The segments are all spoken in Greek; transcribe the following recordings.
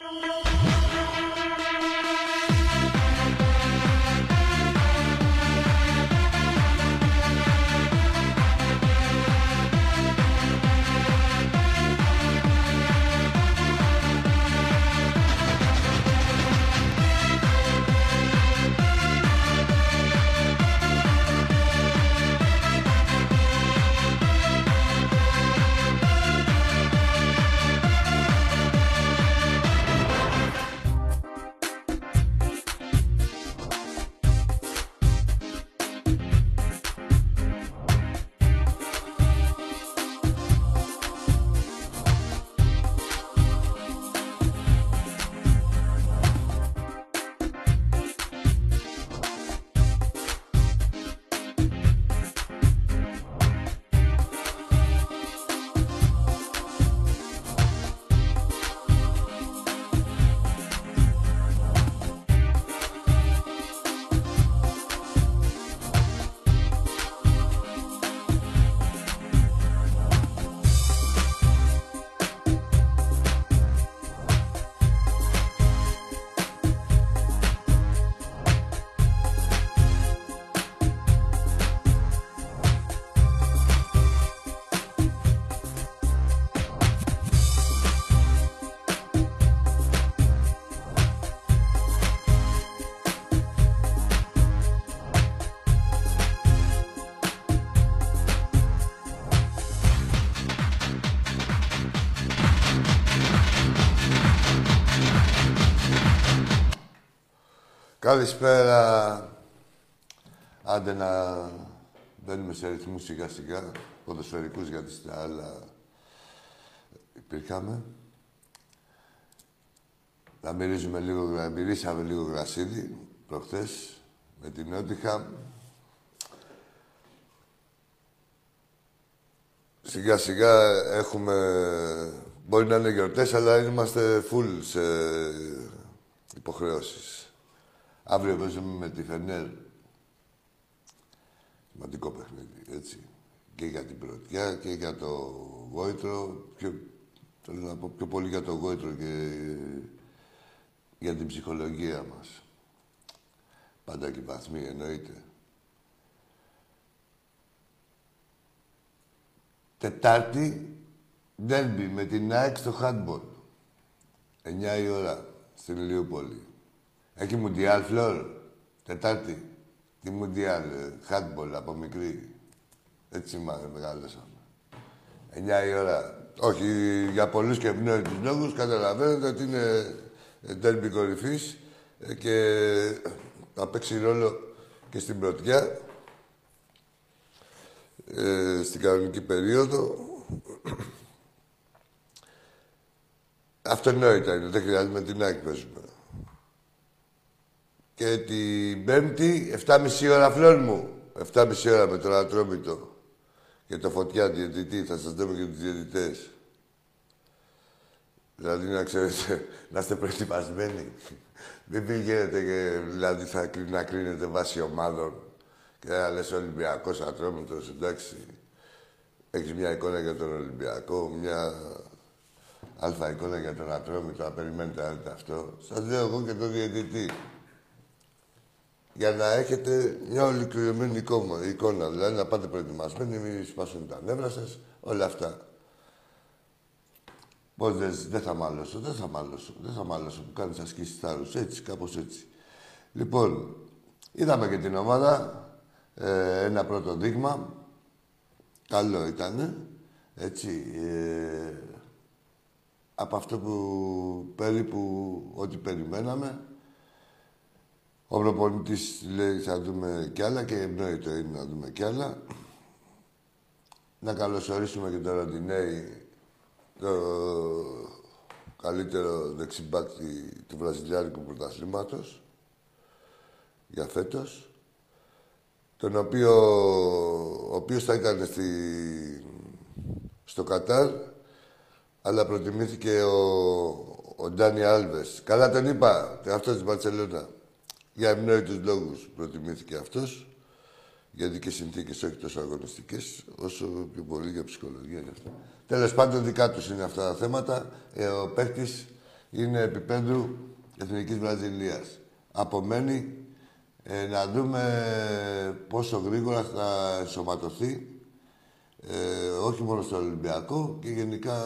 Thank you. Καλησπέρα. Άντε να μπαίνουμε σε ρυθμούς σιγά σιγά, ποδοσφαιρικούς γιατί στα άλλα υπήρχαμε. Να μυρίζουμε λίγο, μυρίσαμε λίγο γρασίδι προχθές με την Νότιχα. Σιγά σιγά έχουμε... Μπορεί να είναι γιορτές, αλλά είμαστε full σε υποχρεώσεις. Αύριο παίζουμε με τη Φενέρ. Σημαντικό παιχνίδι, έτσι. Και για την πρωτιά και για το γόητρο. Πιο, θέλω να πω πιο πολύ για το γόητρο και για την ψυχολογία μας. Πάντα και βαθμοί, εννοείται. Τετάρτη, ντέρμπι με την ΑΕΚ στο handball. 9 η ώρα, στην Ηλιούπολη. Έχει Μουντιάλ, Φλόρ. Τετάρτη. Τι Μουντιάλ, χάτμπολ από μικρή. Έτσι μεγάλωσαμε. 9 η ώρα. Όχι, για πολλούς και ευνόητους λόγους καταλαβαίνετε ότι είναι τέρμπι κορυφής ε, και θα παίξει ρόλο και στην πρωτιά ε, στην κανονική περίοδο. Αυτονόητα είναι, δεν χρειάζεται με την άκρη παίζουμε. Και την Πέμπτη, 7.30 ώρα φλόρ μου. 7.30 ώρα με τον Ατρόμητο. Και το Φωτιά διαιτητή, θα σας δούμε και τους διαιτητές. Δηλαδή να ξέρετε, να είστε προετοιμασμένοι. Δεν πηγαίνετε και δηλαδή θα να κρίνετε βάσει ομάδων και να λες Ολυμπιακός Ατρόμητος, εντάξει. Έχεις μια εικόνα για τον Ολυμπιακό, μια αλφα εικόνα για τον Ατρόμητο, να περιμένετε αν αυτό. Σας λέω εγώ και τον διαιτητή για να έχετε μια ολοκληρωμένη εικόνα. Δηλαδή να πάτε προετοιμασμένοι, μην σπάσουν τα νεύρα σας, όλα αυτά. Πώ δεν, δεν θα μάλωσω, δεν θα μάλωσω, δεν θα μάλωσω που κάνεις ασκήσεις θάρρου. Έτσι, κάπως έτσι. Λοιπόν, είδαμε και την ομάδα. Ε, ένα πρώτο δείγμα. Καλό ήταν. Έτσι. Ε, από αυτό που περίπου ό,τι περιμέναμε. Ο προπονητής λέει θα δούμε κι άλλα και ευνόητο είναι να δούμε κι άλλα. Να καλωσορίσουμε και τον Ροντινέη, το καλύτερο δεξιμπάκτη του Βραζιλιάνικου Πρωταθλήματος για φέτος, τον οποίο, ο οποίος θα ήταν στη, στο Κατάρ, αλλά προτιμήθηκε ο, ο Ντάνι Άλβες. Καλά τον είπα, αυτός της Μπαρτσελώνα. Για ευνόητους λόγους προτιμήθηκε αυτός, γιατί και συνθήκες όχι τόσο αγωνιστικές, όσο πιο πολύ για ψυχολογία και αυτά. Τέλος πάντων, δικά τους είναι αυτά τα θέματα. Ε, ο παίκτης είναι επίπεδου Εθνικής Βραζιλίας. Απομένει ε, να δούμε πόσο γρήγορα θα ενσωματωθεί ε, όχι μόνο στο Ολυμπιακό και γενικά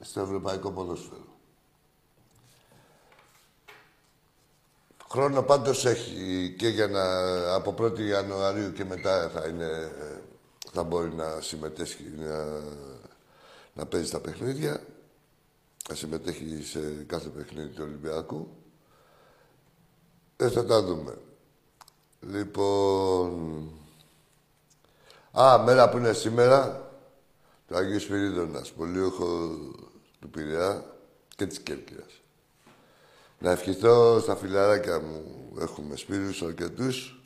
στο Ευρωπαϊκό Ποδόσφαιρο. Χρόνο πάντως έχει και για να από 1η Ιανουαρίου και μετά θα, είναι, θα μπορεί να συμμετέχει, να, να παίζει στα παιχνίδια, να συμμετέχει σε κάθε παιχνίδι του Ολυμπιακού. Δεν θα τα δούμε. Λοιπόν... Α, μέρα που είναι σήμερα, το Αγίου Σπυρίδωνας, πολίοχο του Πειραιά και της Κέρκυρας. Να ευχηθώ στα φιλαράκια μου. Έχουμε σπύρους αρκετούς.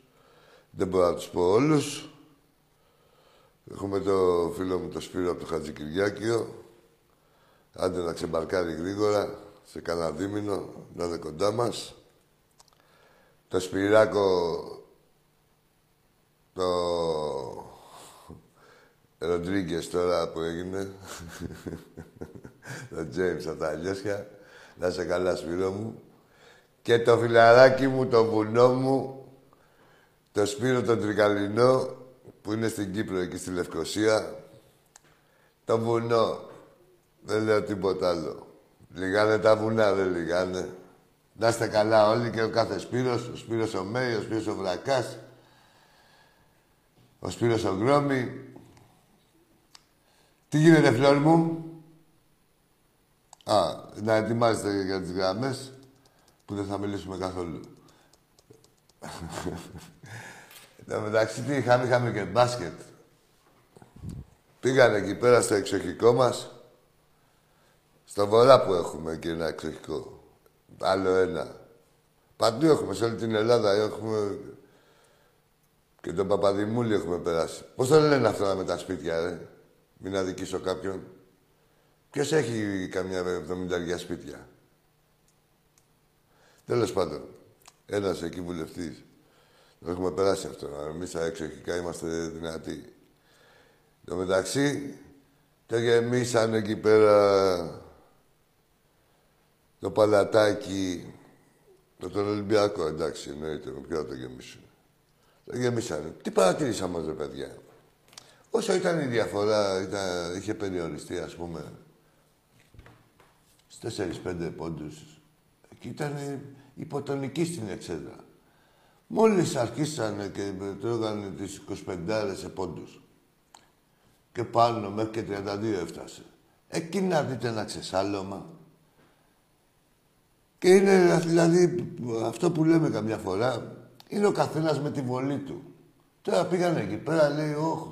Δεν μπορώ να τους πω όλους. Έχουμε το φίλο μου το Σπύρο από το Χατζικυριάκιο. Άντε να ξεμπαρκάρει γρήγορα, σε κανένα δίμηνο, να είναι κοντά μας. Το Σπυράκο, το Ροντρίγκες τώρα που έγινε. το Τζέιμς από τα Αλλιώσια. Να σε καλά, Σπύρο μου. Και το φιλαράκι μου, το βουνό μου, το Σπύρο τον Τρικαλινό, που είναι στην Κύπρο, εκεί στη Λευκοσία. Το βουνό. Δεν λέω τίποτα άλλο. Λιγάνε τα βουνά, δεν λιγάνε. Να είστε καλά όλοι και ο κάθε Σπύρος, ο Σπύρος ο Μέη, ο Σπύρος ο Βρακάς, ο Σπύρος ο Γκρόμη. Τι γίνεται, φλόρ μου; Α, να ετοιμάζετε για τις γραμμές που δεν θα μιλήσουμε καθόλου. Εν τω μεταξύ, τι είχαμε, είχαμε και μπάσκετ. Πήγανε εκεί πέρα στο εξοχικό μας. Στο βορρά που έχουμε και ένα εξοχικό. Άλλο ένα. Παντού έχουμε, σε όλη την Ελλάδα έχουμε... Και τον Παπαδημούλη έχουμε περάσει. Πώς το λένε αυτά με τα σπίτια, ρε; Μην αδικήσω κάποιον. Ποιος έχει καμιά 70 σπίτια; Τέλος πάντων, ένας εκεί βουλευτής. Το έχουμε περάσει αυτό. Εμείς τα εξοχικά είμαστε δυνατοί. Εν μεταξύ, το γεμίσαν εκεί πέρα το παλατάκι, το τον Ολυμπιακό, εντάξει, εννοείται, με ποιο το γεμίσουν. Το γεμίσανε. Τι παρατηρήσαμε, ρε παιδιά; Όσο ήταν η διαφορά, ήταν, είχε περιοριστεί, ας πούμε, στις 4-5 πόντους. Εκεί ήταν υποτονική στην εξέδρα. Μόλις αρχίσανε και τρώγανε τις 25 σε πόντους. Και πάνω μέχρι και 32 έφτασε. Εκεί να δείτε ένα ξεσάλωμα. Και είναι δηλαδή αυτό που λέμε καμιά φορά, είναι ο καθένας με τη βολή του. Τώρα πήγανε εκεί πέρα, λέει, όχι,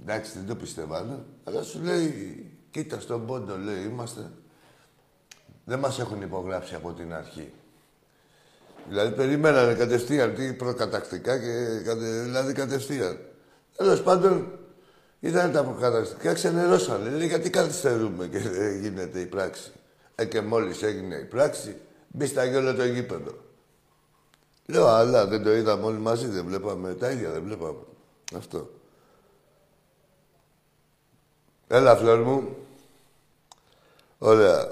εντάξει δεν το πιστεύανε, αλλά σου λέει, κοίτα στον πόντο, λέει, είμαστε. Δεν μας έχουν υπογράψει από την αρχή. Δηλαδή περιμένανε κατευθείαν, τι προκατακτικά και δηλαδή κατευθείαν. Τέλος πάντων, ήταν τα προκατακτικά, ξενερώσανε. Λέει, γιατί καθυστερούμε και γίνεται η πράξη. Ε, και μόλις έγινε η πράξη, μπήκε όλο το γήπεδο. Λέω, αλλά δεν το είδαμε όλοι μαζί, δεν βλέπαμε τα ίδια, δεν βλέπαμε. Αυτό. Έλα, φλόρ μου. Ωραία.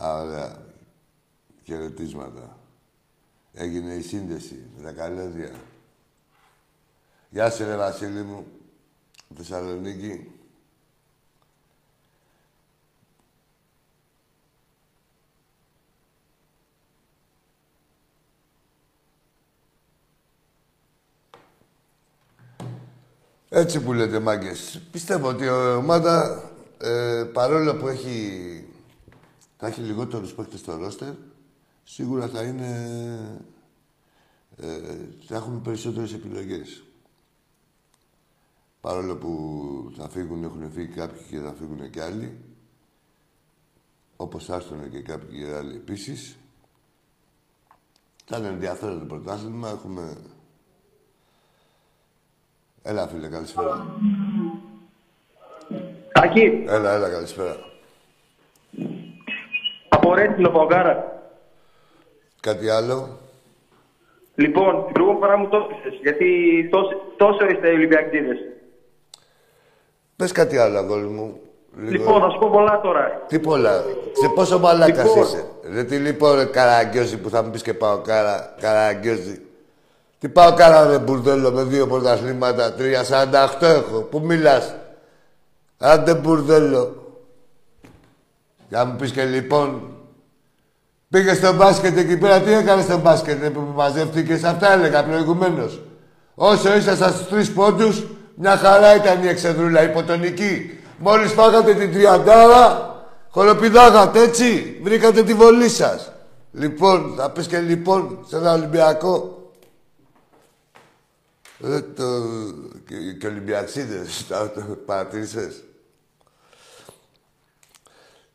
Ωραία. Χαιρετίσματα. Έγινε η σύνδεση με τα καλέδια. Γεια σου, ρε Βασίλη μου. Θεσσαλονίκη. Έτσι που λέτε, μάγκες. Πιστεύω ότι η ομάδα, ε, παρόλο που έχει θα έχει λιγότερους παίκτες στο ρόστερ, σίγουρα θα είναι... Ε, θα έχουμε περισσότερες επιλογές. Παρόλο που θα φύγουν, έχουν φύγει κάποιοι και θα φύγουν και άλλοι, όπως θα έρθουν και κάποιοι και άλλοι επίσης. Θα είναι ενδιαφέρον το πρωτάθλημα. Έχουμε... Έλα, φίλε, καλησπέρα. Άκη. Έλα, έλα, καλησπέρα. Από Ρέτσιλο, Κάτι άλλο; Λοιπόν, την προηγούμενη φορά μου το έπεισες. Γιατί τόσο, τόσο είστε οι Ολυμπιακτίδε. Πες κάτι άλλο, αγόρι μου. Λίγο. Λοιπόν, θα σου πω πολλά τώρα. Τι πολλά; Σε πόσο μαλάκας Λοιπόν. είσαι; Ρε τι λοιπόν ρε καραγκιόζη που θα μου πεις και πάω κάρα, καραγκιόζη. Τι πάω κάρα ρε μπουρδέλο με δύο πρωταθλήματα, τρία, 48 έχω. Πού μιλάς; Άντε μπουρδέλο. Για να μου πεις και λοιπόν. Πήγες στο μπάσκετ εκεί πέρα, τι έκανες στο μπάσκετ ρε, που μαζεύτηκες. Αυτά έλεγα προηγουμένως. Όσο ήσασταν στους τρεις πόντους, μια χαρά ήταν η εξεδρούλα, υποτονική. Μόλις φάγατε την τριαντάρα, χοροπηδάγατε, έτσι. Βρήκατε τη βολή σας. Λοιπόν, θα πεις και λοιπόν σε ένα Ολυμπιακό. Ε, το... Και, και Ολυμπιακσίδες, τα το παρατήρησες.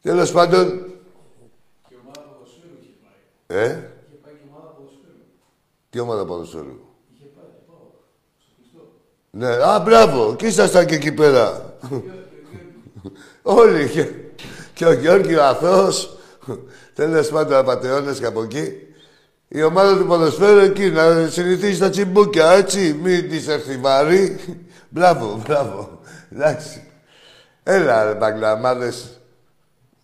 Τέλος πάντων... Ε; Τι ομάδα ποδοσφαίρου; Ναι, α, μπράβο, και ήσασταν και εκεί πέρα. Όλοι. Και, και ο Γιώργη ο Αθώος, τέλος πάντων απατεώνες και από εκεί. Η ομάδα του ποδοσφαίρου εκεί, να συνηθίσεις τα τσιμπούκια, έτσι, μην της έρθει βαρύ. Μπράβο, μπράβο. Εντάξει. Έλα, ρε μπαγκλαμάδες.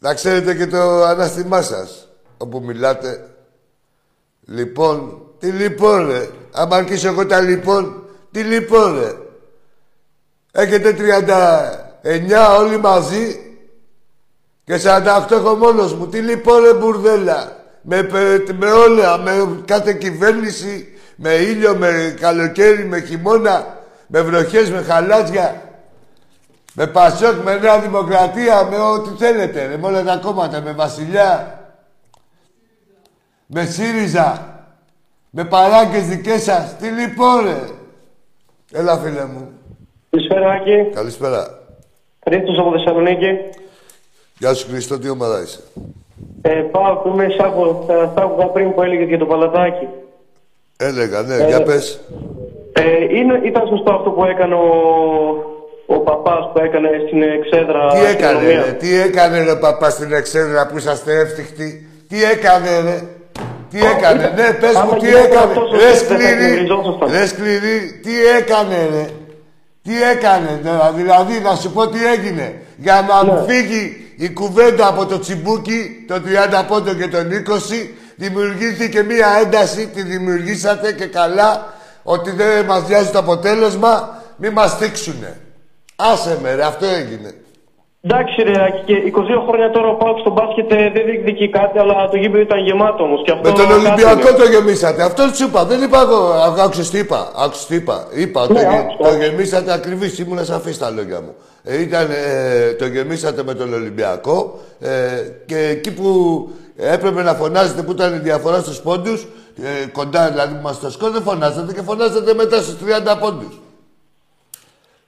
Να ξέρετε και το ανάστημά σας, όπου μιλάτε. Λοιπόν, τι λοιπόν ρε; Άμα αρχίσω εγώ τα λοιπόν, τι λοιπόν ρε; Έχετε 39 όλοι μαζί και 48 έχω μόνος μου. Τι λοιπόν ρε μπουρδέλα; Με, πε- με όλα, με κάθε κυβέρνηση, με ήλιο, με καλοκαίρι, με χειμώνα, με βροχές, με χαλάζια. Με Πασόκ, με Νέα Δημοκρατία, με ό,τι θέλετε, ρε, με όλα τα κόμματα, με Βασιλιά, με ΣΥΡΙΖΑ, με παράγκες δικές σας. Τι λοιπόν, ρε. Έλα, φίλε μου. Καλησπέρα, Άκη. Καλησπέρα. Χρήστος από Θεσσαλονίκη. Γεια σου, Χριστό, τι ομάδα είσαι; Ε, πάω που είμαι σάκο. Θα τα άκουγα πριν που έλεγες για το παλατάκι. Έλεγα, ναι, για πες. Ε, είναι, ήταν σωστό αυτό που έκανε ο, ο παπάς που έκανε στην εξέδρα. Τι έκανε, αστυνομία. ρε, τι έκανε, ρε, παπάς στην εξέδρα που είσαστε εύτυχτοι. Τι έκανε, ρε. Τι έκανε, ήταν- ναι, πες άμα μου, τι γινόταν έκανε; αυτός ο Ρε τύπος, δεν θα σκληρή, εκνευριζόσασταν. ρε σκληρή, τι έκανε, ρε; Τι έκανε, τώρα, δηλαδή, να σου πω τι έγινε. Για να Ναι. μου φύγει η κουβέντα από το τσιμπούκι, το 30 πόντο και τον 20, δημιουργήθηκε μία ένταση, τη δημιουργήσατε και καλά, ότι δεν μας νοιάζει το αποτέλεσμα, μη μας θίξουνε. Άσε με, ρε, αυτό έγινε. Εντάξει, ρε, Άκη, και 22 χρόνια τώρα ο Πάουκ στο μπάσκετ ε, δεν διεκδικεί κάτι, αλλά το γήπεδο ήταν γεμάτο όμως. Με τον Ολυμπιακό το γεμίσατε. Αυτό σου είπα. Δεν είπα εγώ. Α- Άκουσες τι είπα. Άκουσες τι είπα. Είπα ότι Ναι, το, γε- άκουσα. το γεμίσατε ακριβής. Ήμουν σαφής στα λόγια μου. Ε, ήταν, ε, το γεμίσατε με τον Ολυμπιακό ε, και εκεί που έπρεπε να φωνάζετε που ήταν η διαφορά στους πόντους ε, κοντά δηλαδή που είμαστε στο σκορ δεν φωνάζατε και φωνάζατε μετά στους 30 πόντους.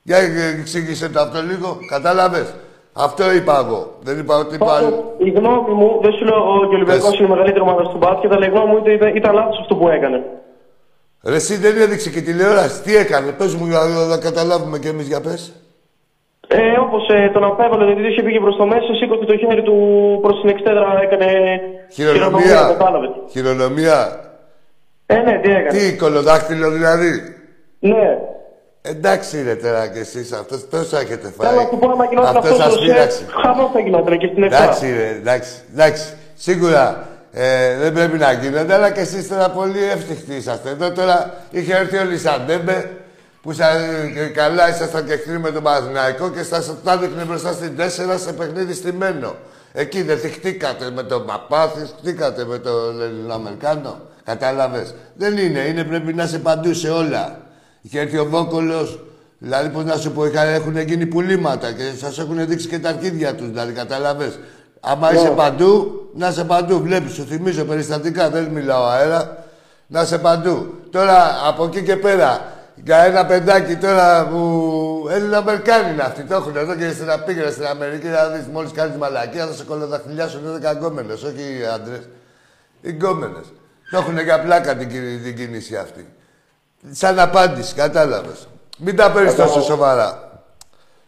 Για ε, εξήγησε το αυτό λίγο. Κατάλαβες; Αυτό είπα εγώ. Δεν είπα ότι είπα άλλο. Η γνώμη μου, δεν σου λέω εγώ και ο Ολυμπιακός Πες. είναι η μεγαλύτερη ομάδα στο μπάσκετ, αλλά η γνώμη μου ήταν, ήταν λάθος αυτό που έκανε. Ρε εσύ δεν έδειξε και τηλεόραση. Τι έκανε; Πες μου για να καταλάβουμε κι εμείς για πες. Ε, Όπως ε, τον απέβαλε, δηλαδή είχε πήγε προς το μέσο, σήκωσε το χέρι του προς την εξτέδρα, έκανε. Χειρονομία. Κατάλαβες. Χειρονομία. Ε, ναι, τι έκανε. Τι, κολοδάχτυλο δηλαδή. Ναι. Εντάξει ρε τώρα κι εσείς, αυτός τόσο έχετε φάει. Θέλω να σου πω, άμα γινόταν Αυτός αυτό σας το πείραξε. σετ, χαμός θα γινόταν και στην εξτέδρα. Εντάξει ρε, εντάξει, εντάξει. Σίγουρα ε, δεν πρέπει να γίνονται, αλλά και εσείς τώρα πολύ εύτυχτοι είσαστε. Εδώ τώρα είχε έρθει ο Λισαντέμπε, που σα, και καλά ήσασταν και εχθροί με τον Παναθηναϊκό και σας τα έδειχνε μπροστά στην 4 σε παιχνίδι στημένο. Εκεί δεν θυχτήκατε με τον Παπά, θυχτήκατε με τον Ελληνοαμερικάνο. Κατάλαβες. Δεν είναι, είναι πρέπει να είσαι παντού σε όλα. Είχε έρθει ο Βόκολος, δηλαδή πώς να σου πω, είχα- έχουν γίνει πουλήματα και σας έχουν δείξει και τα αρχίδια τους, δηλαδή κατάλαβες. Άμα είσαι παντού, να είσαι παντού. Βλέπεις, σου θυμίζω περιστατικά, δεν μιλάω αέρα. Να είσαι παντού. Τώρα, από εκεί και πέρα, για ένα παιδάκι τώρα που Έλληνα Αμερικάνοι είναι αυτοί. Το έχουν εδώ και στην πήγαινε στην Αμερική να δεις μόλις κάνεις μαλακία θα σε κολοδαχτυλιάσουν 11 γκόμενες, όχι οι άντρες. Οι γκόμενες. Το έχουν για πλάκα την, κι- την κίνηση αυτή. Σαν απάντηση, κατάλαβες. Μην τα παίρνεις τόσο σοβαρά.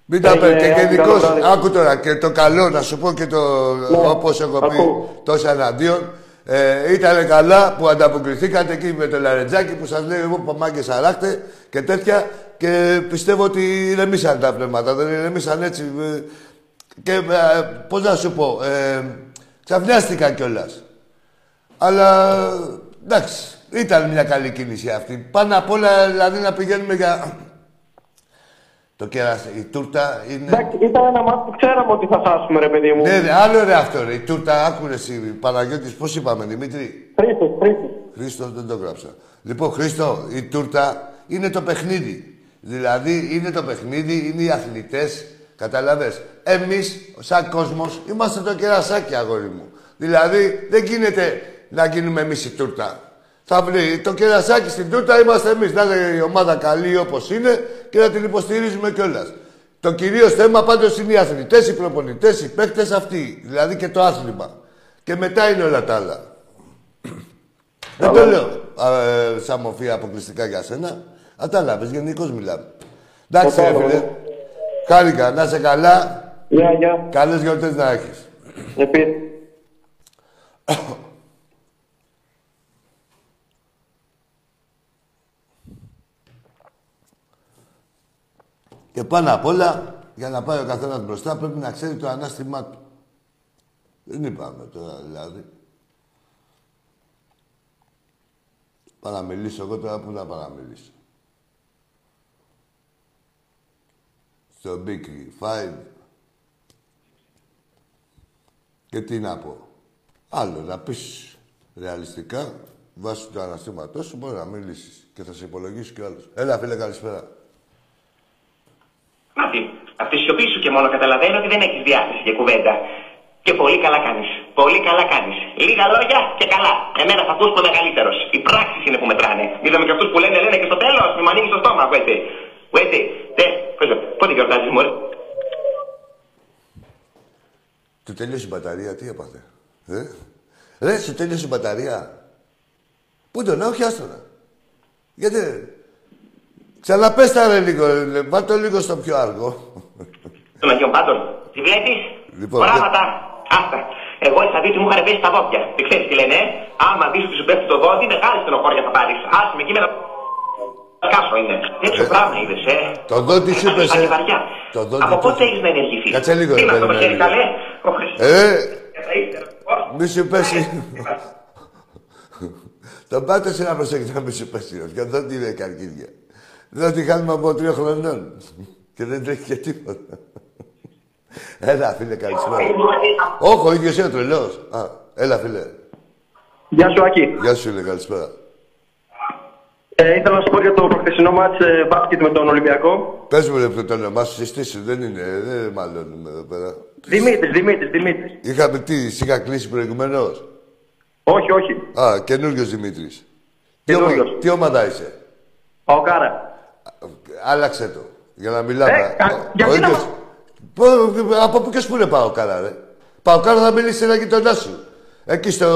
Μην τα Έγινε, παίρνεις. Και άκου γενικώς, καλό βράδυ. άκου τώρα, και το καλό να σου πω και το Ναι, όπως έχω πει ακούω. τόσο εναντίον. Ε, ήταν καλά που ανταποκριθήκατε εκεί με το λαρετζάκι που σας λέει εγώ παμάγκες αράχτε και τέτοια και πιστεύω ότι ηρεμήσαν τα πνεύματα, δεν ηρεμήσαν έτσι. Ε, και ε, πώς να σου πω, ε, ξαφνιάστηκαν κιόλας. Αλλά εντάξει, ήταν μια καλή κίνηση αυτή. Πάνω απ' όλα δηλαδή να πηγαίνουμε για το κέρασε. Η τούρτα είναι. Εντάξει, ήταν ένα μάτι που ξέραμε ότι θα χάσουμε, ρε παιδί μου. Ναι, ναι, άλλο ρε αυτό. Ρε. Η τούρτα, άκουρε εσύ. Παναγιώτης, πώς είπαμε, Δημήτρη; Χρήστος, Χρήστος. Χρήστος, δεν το γράψα. Λοιπόν, Χρήστο, η τούρτα είναι το παιχνίδι. Δηλαδή, είναι το παιχνίδι, είναι οι αθλητές. Κατάλαβε. Εμείς, σαν κόσμος, είμαστε το κερασάκι, αγόρι μου. Δηλαδή, δεν γίνεται να γίνουμε εμείς η τούρτα. Θα βρει το κερασάκι στην τούρτα είμαστε εμείς. Να είναι η ομάδα καλή όπως είναι και να την υποστηρίζουμε κιόλας. Το κυρίως θέμα πάντως είναι οι αθλητές, οι προπονητές, οι παίκτες αυτοί. Δηλαδή και το άθλημα. Και μετά είναι όλα τα άλλα. Δεν το λέω ε, σαν μορφή αποκλειστικά για σένα. Κατάλαβε, γενικώς μιλάμε. Εντάξει, ρε φίλε. Χάρηκα, να είσαι καλά. Γεια, γεια. Καλές γιορτές να έχεις. Επίσης. Και πάνω απ' όλα, για να πάει ο καθένας μπροστά, πρέπει να ξέρει το ανάστημά του. Δεν είπαμε τώρα, δηλαδή. Παραμιλήσω εγώ τώρα, πού να παραμιλήσω. Στο Big Five. Και τι να πω. Άλλο, να πεις ρεαλιστικά, βάσει του αναστήματός σου, μπορεί να μιλήσεις. Και θα σε υπολογίσει κι άλλος. Έλα, φίλε, καλησπέρα. Μάτι, από τη σιωπή σου και μόνο καταλαβαίνω ότι δεν έχεις διάθεση για κουβέντα. Και πολύ καλά κάνεις. Πολύ καλά κάνεις. Λίγα λόγια και καλά. Εμένα θα ακούς που είμαι μεγαλύτερος. Οι πράξεις είναι που μετράνε. Είδαμε και αυτούς που λένε, λένε και στο τέλος. Μη μου ανοίγεις το στόμα, έτσι. Έτσι. Τε, πότε γιορτάζεις, Μωρέ; Του τελείωσε η μπαταρία, τι έπαθε. Ε; Ρε, σου τέλειωσε η μπαταρία. Πού τον όχι, άστονα. Γιατί Ξαναπες τα ρε λίγο, ρε. Βάλ' το λίγο στο πιο αργό. Των Αγίων Πάντων. Τη βλέπεις. Λοιπόν, Πράγματα. Άστα. Εγώ είχα δει ότι μου είχαν πέσει τα βόδια. Δεν ξέρεις τι λένε, ε. Άμα δεις ότι σου πέφτει το δόντι, μεγάλη στενοχώρια θα πάρεις. Άσε με εκεί με τα... Κάσο είναι. Τέτοιο Ε, πράγμα είδες, ε. Το δόντι σου Είχα έπεσε. και βαριά. Το δόντι Από του- πότε έχεις να ενεργηθείς. Κάτσε λίγο, Τι ρε, είναι αυτό το περίμενε χέρι λίγο. καλέ. Ο Χριστός. Ε, Θα ήθελα. μη σου πέσει. Τον πάτε σε να προσέχει να μη σου πέσει. Και δεν είναι καρκίδια. Δεν τη χάνουμε από τρία χρονών. Και δεν τρέχει και τίποτα. Έλα, φίλε, καλησπέρα. Όχι, ο ίδιος είναι ο τρελός. Α, έλα, φίλε. Γεια σου, Άκη. Γεια σου, φίλε, καλησπέρα. Ε, ήθελα να σου πω για το προχθεσινό μάτς ε, μπάσκετ με τον Ολυμπιακό. Πες μου, ρε, το όνομά σου, συστήσου. Δεν είναι, δεν μαλώνουμε εδώ πέρα. Δημήτρης, Δημήτρης, Δημήτρης. Είχαμε τι, σ' είχα κλείσει προηγουμένως; Όχι, όχι. Α, καινούριο Δημήτρης. Τι, Καινούριος. ομα- τι ομάδα είσαι; Παοκάρα. Άλλαξε το. Για να μιλάμε. Ε, κα- Ο γιατί να ίδιος- μα- Πού- Από πού και πού είναι πάω κάρα, ρε; Πάω κάρα θα μιλήσει σε ένα γειτονά σου. Εκεί στο,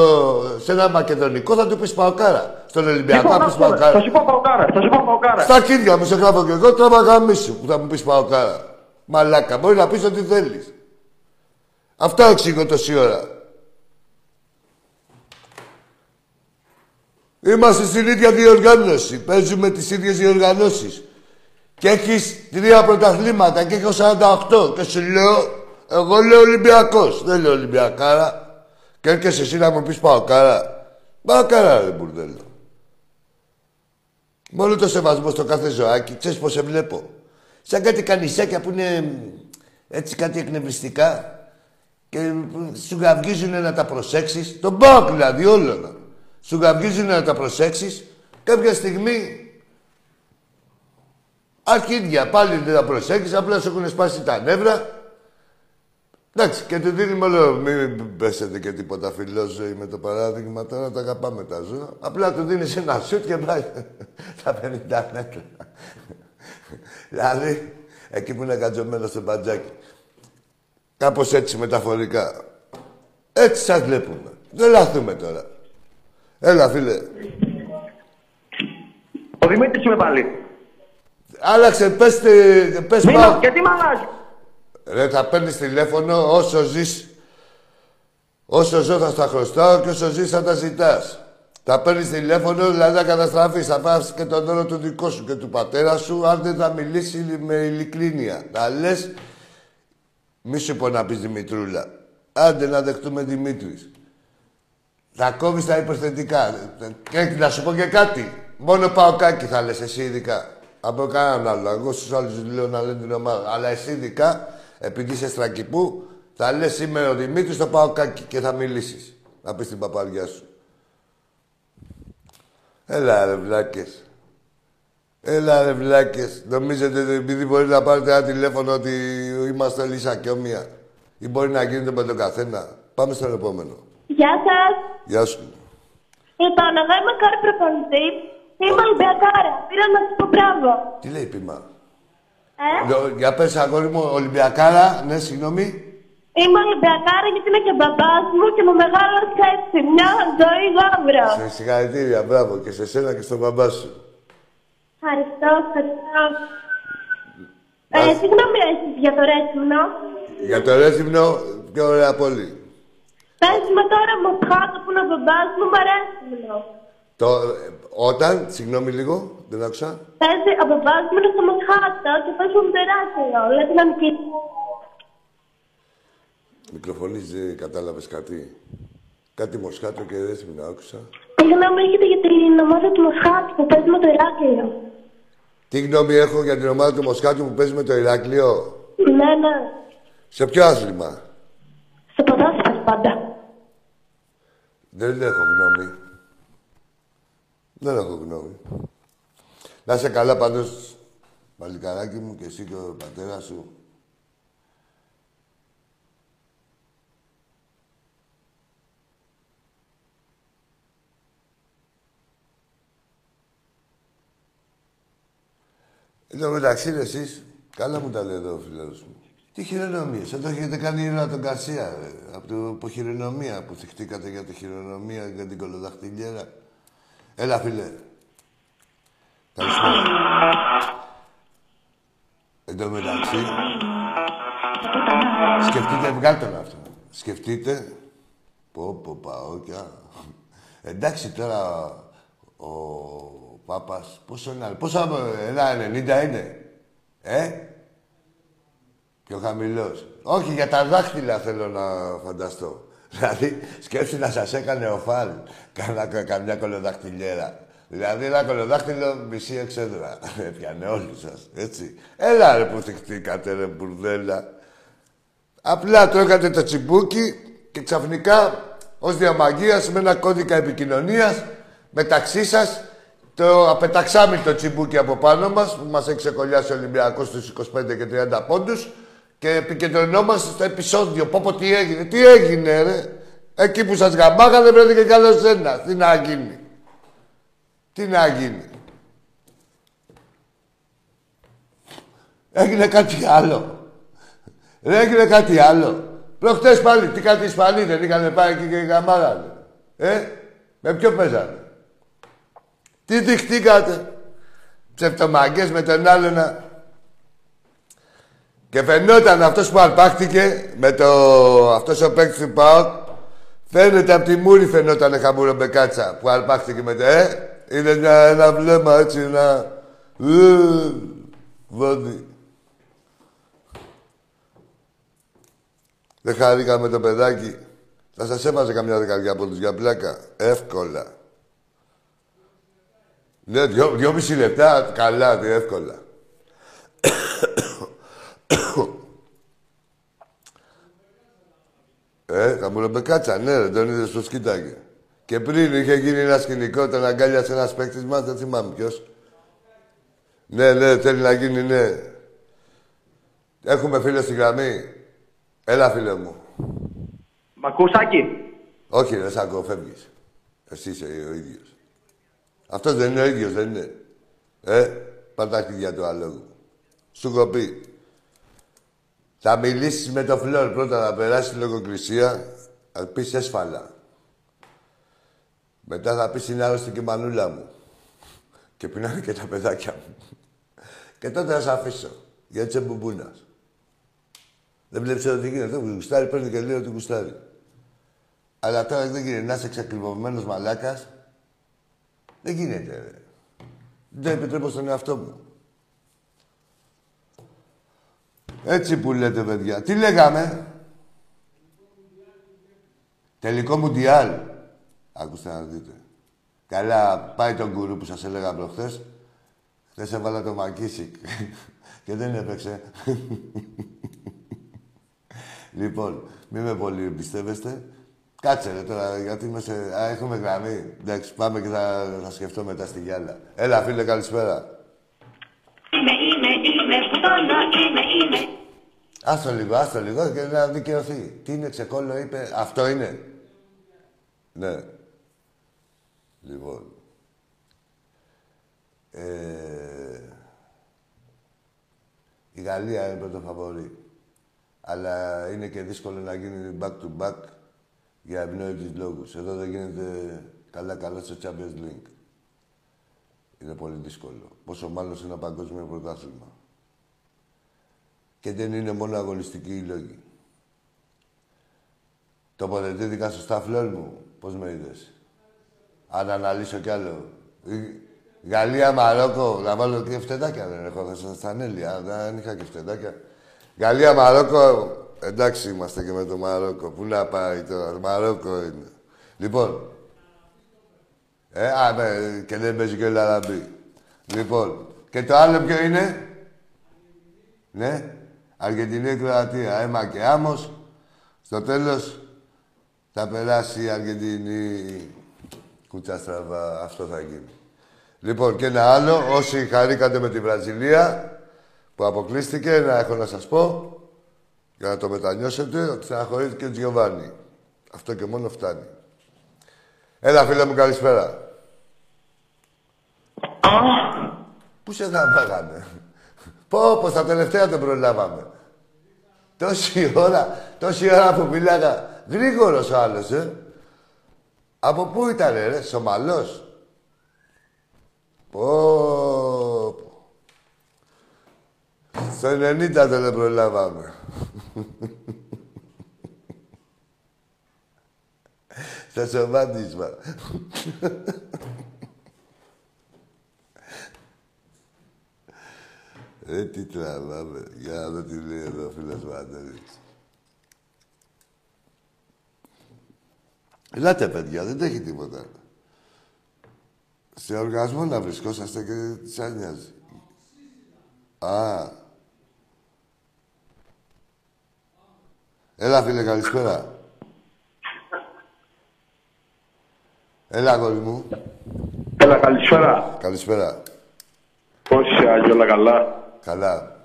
σε ένα μακεδονικό θα του πεις πάω κάρα. Στον Ολυμπιακό Λοιπόν, θα να πεις σου πάω πω, Θα κάρα. σου πω Παοκάρα, θα σου πω Παοκάρα. Στα κύρια μου σε γράφω και εγώ τραβά γαμίσου που θα μου πεις πάω κάρα. Μαλάκα, μπορεί να πεις ό,τι θέλεις. Αυτό εξηγώ τόση ώρα. Είμαστε στην ίδια διοργάνωση. Παίζουμε τις ίδιες διοργανώσεις. Και έχεις τρία πρωταθλήματα και έχω 48. Και σου λέω, εγώ λέω Ολυμπιακός. Δεν λέω Ολυμπιακάρα. Και έρχεσαι εσύ να μου πεις πάω κάρα. Πάω κάρα ρε μπουρδέλο. Μόνο το σεβασμό στο κάθε ζωάκι, ξέρεις πώς σε βλέπω. Σαν κάτι κανισάκια που είναι μ, έτσι κάτι εκνευριστικά και μ, σου γαυγίζουν να τα προσέξεις. Τον πάω δηλαδή όλο. Σου γαυγίζουν να τα προσέξεις. Κάποια στιγμή αρχίδια πάλι δεν τα προσέξεις, απλά σου έχουν σπάσει τα νεύρα. Εντάξει, και του δίνουμε όλο, μην πέσετε και τίποτα φιλόζωη με το παράδειγμα τώρα, τα αγαπάμε τα ζώα. Απλά του δίνεις ένα σουτ και πάει τα 50 μέτρα. δηλαδή, εκεί που είναι κατζωμένο στο μπατζάκι. Κάπως έτσι μεταφορικά. Έτσι σας βλέπουμε. Δεν λάθουμε τώρα. Έλα, φίλε. Ο Δημήτρης είμαι πάλι. Άλλαξε, πες, τε- πες Μην, πάω. γιατί μ' αλλάζει; Ρε, θα παίρνεις τηλέφωνο όσο ζεις. Όσο ζω θα στα χρωστάω και όσο ζεις θα τα ζητάς. Θα παίρνεις τηλέφωνο, δηλαδή θα καταστραφείς. Θα πάρει και τον όρο του δικό σου και του πατέρα σου, αν δεν θα μιλήσει με ειλικρίνεια. Να λες, μη σου πω να πεις Δημητρούλα. Άντε να δεχτούμε Δημήτρης. Θα κόβεις τα υποθετικά. Και να σου πω και κάτι. Μόνο πάω κάκι θα λες εσύ ειδικά. Από κανέναν άλλο. Εγώ στους άλλους λέω να λένε την ομάδα. Αλλά εσύ ειδικά, επειδή είσαι στρακυπού, θα λες σήμερα ο Δημήτρης, θα πάω κάκι και θα μιλήσεις. Να πεις την παπαριά σου. Έλα ρε βλάκες. Έλα ρε βλάκες. Νομίζετε ότι επειδή μπορεί να πάρετε ένα τηλέφωνο ότι είμαστε λύσα και όμοια. Ή μπορεί να γίνεται με τον καθένα. Πάμε στον επόμενο. Γεια σας. Γεια σου. Λοιπόν, εγώ είμαι κόρη προπονητή. Είμαι Ολυμπιακάρα. Πήρα να σου πω μπράβο. Τι λέει η πείμα. Ε; Λο- Για πες αγόρι μου, Ολυμπιακάρα, ναι, συγγνώμη. Είμαι Ολυμπιακάρα γιατί είναι και μπαμπάς μου και μου μεγάλωσε έτσι. Μια ζωή γάβρα. Σε συγχαρητήρια, μπράβο και σε σένα και στον μπαμπά σου. Ευχαριστώ, ευχαριστώ. Ε, συγγνώμη εσείς για το ρέτσιμνο. Για το Ρέθυμνο, πιο ωραία πόλη. Πες με τώρα μου χάτω που είναι ο μπαμπάς μου, μου αρέσει Το, ε, όταν, συγγνώμη λίγο, δεν άκουσα. Παίζει ο μπαμπάς μου είναι στο Μοσχάτο και πες μου τεράστιο. Λέτε να μην Μικροφωνής, δεν κατάλαβες κάτι. Κάτι μοσχάτο και Ρέθυμνο άκουσα. Τι γνώμη έχετε για την ομάδα του Μοσχάτου που παίζει με το Ηράκλειο. Τι γνώμη έχω για την ομάδα του Μοσχάτου που παίζει με το Ηράκλειο; Ναι, ναι. Σε ποιο άθλημα; Στο ποδόσφαιρο πάντα. Δεν έχω γνώμη. Δεν έχω γνώμη. Να είσαι καλά πάντως, παλικαράκι μου και εσύ και ο πατέρας σου. Εν τω μεταξύ, ρε, εσείς, καλά μου τα λέει εδώ ο φίλος μου. Τι χειρονομίες, εδώ έχετε κάνει ήρωα τον Καρσία, ρε, από το από χειρονομία που θυχτήκατε για τη χειρονομία, για την κολοδαχτυλιέρα. Έλα, φίλε. Καλησπέρα. Εν τω μεταξύ, σκεφτείτε, βγάλτε τον αυτό. Σκεφτείτε, πω, πω, παόκια. Εντάξει, τώρα ο Πάπας, πόσο είναι, πόσο, ένα 90 είναι, ε; Πιο χαμηλός. Όχι, για τα δάχτυλα θέλω να φανταστώ. Δηλαδή, σκέψη να σας έκανε ο Φαλ κάνα, κα- καμιά κολοδαχτυλιέρα. Δηλαδή, ένα κολοδάχτυλο μισή εξέδρα. Έπιανε όλοι σας, έτσι. Έλα ρε που θυχτήκατε ρε μπουρδέλα. Απλά τρώγατε το τσιμπούκι και ξαφνικά ως διαμαγείας με ένα κώδικα επικοινωνίας μεταξύ σας το απεταξάμι το τσιμπούκι από πάνω μας που μας έχει ξεκολλιάσει ο Ολυμπιακός στους 25 και 30 πόντους και επικεντρωνόμαστε στο επεισόδιο. Πω πω τι έγινε, τι έγινε ρε. Εκεί που σας γαμπάγανε πρέπει και καλός ένα. Τι να γίνει. Τι να γίνει. Έγινε κάτι άλλο. Δεν έγινε κάτι άλλο. Προχτές πάλι, τι κάτι Ισπανοί δεν είχαν πάει εκεί και γαμάγανε. Ε, με ποιο παίζανε. Τι δειχτήκατε. Ψευτομαγκές με τον άλλο να... Και φαινόταν αυτός που αρπάχτηκε με το... αυτός ο παίκτης του ΠΑΟΚ φαίνεται από τη μούρη φαινόταν χαμούρο μπεκάτσα που αρπάχτηκε με το... Ε, είναι μια, ένα βλέμμα έτσι, ένα... Ε, βόδι. Δεν χαρήκαμε το παιδάκι. Θα σας έβαζε καμιά δεκαετία από τους για πλάκα. Εύκολα. Ναι, δυο, δυόμιση λεπτά, καλά, τι εύκολα. Ε, καμπουρομπεκάτσα, ναι, ρε, τον είδες στο σκίταγε. Και πριν είχε γίνει ένα σκηνικό, τον αγκάλιασε ένας παίκτης μας, δεν θυμάμαι ποιος. Ναι, ναι, θέλει να γίνει, ναι. Έχουμε φίλο στη γραμμή. Έλα, φίλε μου. Μ' ακούς, Άκη; Όχι, ρε, Σάκο, φεύγεις. Εσύ είσαι ο ίδιος. Αυτός δεν είναι ο ίδιος, δεν είναι. Ε, πάρ' τα χτυγιά του αλόγου. Σου έχω πει. Θα μιλήσεις με το φλόρ πρώτα να περάσει τη λογοκρισία, θα πεις έσφαλα. Μετά θα πεις είναι άρρωστη και η μανούλα μου. Και πεινάνε και τα παιδάκια μου. Και τότε θα σε αφήσω. Γιατί είσαι μπουμπούνας. Δεν βλέπεις εδώ τι γίνεται. Το γουστάρι παίρνει και λέει ότι γουστάρει. Αλλά τώρα δεν γίνεται να είσαι εξακριβωμένος μαλάκας. Δεν γίνεται, ρε. Δεν επιτρέπω στον εαυτό μου. Έτσι που λέτε, παιδιά. Τι λέγαμε; Τελικό Μουντιάλ. Ακούστε να δείτε. Καλά, πάει τον κουρού που σας έλεγα προχθές. Χθες έβαλα το Μακίσικ και δεν έπαιξε. λοιπόν, μη με πολύ εμπιστεύεστε. Κάτσε ρε τώρα, γιατί είμαι σε... Α, έχουμε γραμμή. Εντάξει, πάμε και θα, θα σκεφτώ μετά στη γυάλα. Έλα, φίλε, καλησπέρα. Είμαι, είμαι. Άστο λίγο, άστο λίγο και να δικαιωθεί. Τι είναι ξεκόλλο, είπε. Αυτό είναι. Ναι. Λοιπόν. Ε, η Γαλλία είναι πρώτο φαβορή. Αλλά είναι και δύσκολο να γίνει back to back για ευνόητους λόγους. Εδώ δεν γίνεται καλά-καλά στο Champions League. Είναι πολύ δύσκολο. Πόσο μάλλον σε ένα παγκόσμιο πρωτάθλημα. Και δεν είναι μόνο αγωνιστικοί οι λόγοι. Τοποθετήθηκα στο σταφλόν μου. Πώς με είδες. Αν αναλύσω κι άλλο. Η- Γαλλία, Μαρόκο. Να βάλω και φτεδάκια δεν έχω. Θα σας τα ανέλει. Α, Δεν είχα και φτεδάκια. Γαλλία, Μαρόκο. Εντάξει είμαστε και με το Μαρόκο. Πού να πάει τώρα. Μαρόκο είναι. Λοιπόν. Ε, α, ναι, και δεν παίζει και ο Λαραμπή. Λοιπόν. Και το άλλο ποιο είναι; Ναι. Αργεντινή Κροατία. Έμα και άμμος. Στο τέλος θα περάσει η Αργεντινή κούτσα στραβά. Αυτό θα γίνει. Λοιπόν, και ένα άλλο. Όσοι χαρήκατε με τη Βραζιλία που αποκλείστηκε, να έχω να σας πω για να το μετανιώσετε ότι στεναχωρήθηκε ο Τζιωβάνι. Αυτό και μόνο φτάνει. Έλα, φίλε μου, καλησπέρα. Πού σε γαμπάγανε. Πω, πω, στα τελευταία δεν προλάβαμε. Τόση ώρα, τόση ώρα που μιλάγα. Γρήγορος ο άλλος, ε. Από πού ήταν, ρε, Σομαλός. Πω, πω. Στο 90 δεν προλάβαμε. Στο σοβάτισμα. Ε, τι τραβάμε. Για να δω τι λέει εδώ ο φίλος μου Αντώνης. Ελάτε, παιδιά, δεν έχει τίποτα. Σε οργασμό να βρισκόσαστε και σαν νοιάζει. Α. Έλα, φίλε, καλησπέρα. Έλα, αγόρι μου. Έλα, καλησπέρα. Καλησπέρα. Πώς είσαι, Άγιο, όλα καλά; Καλά.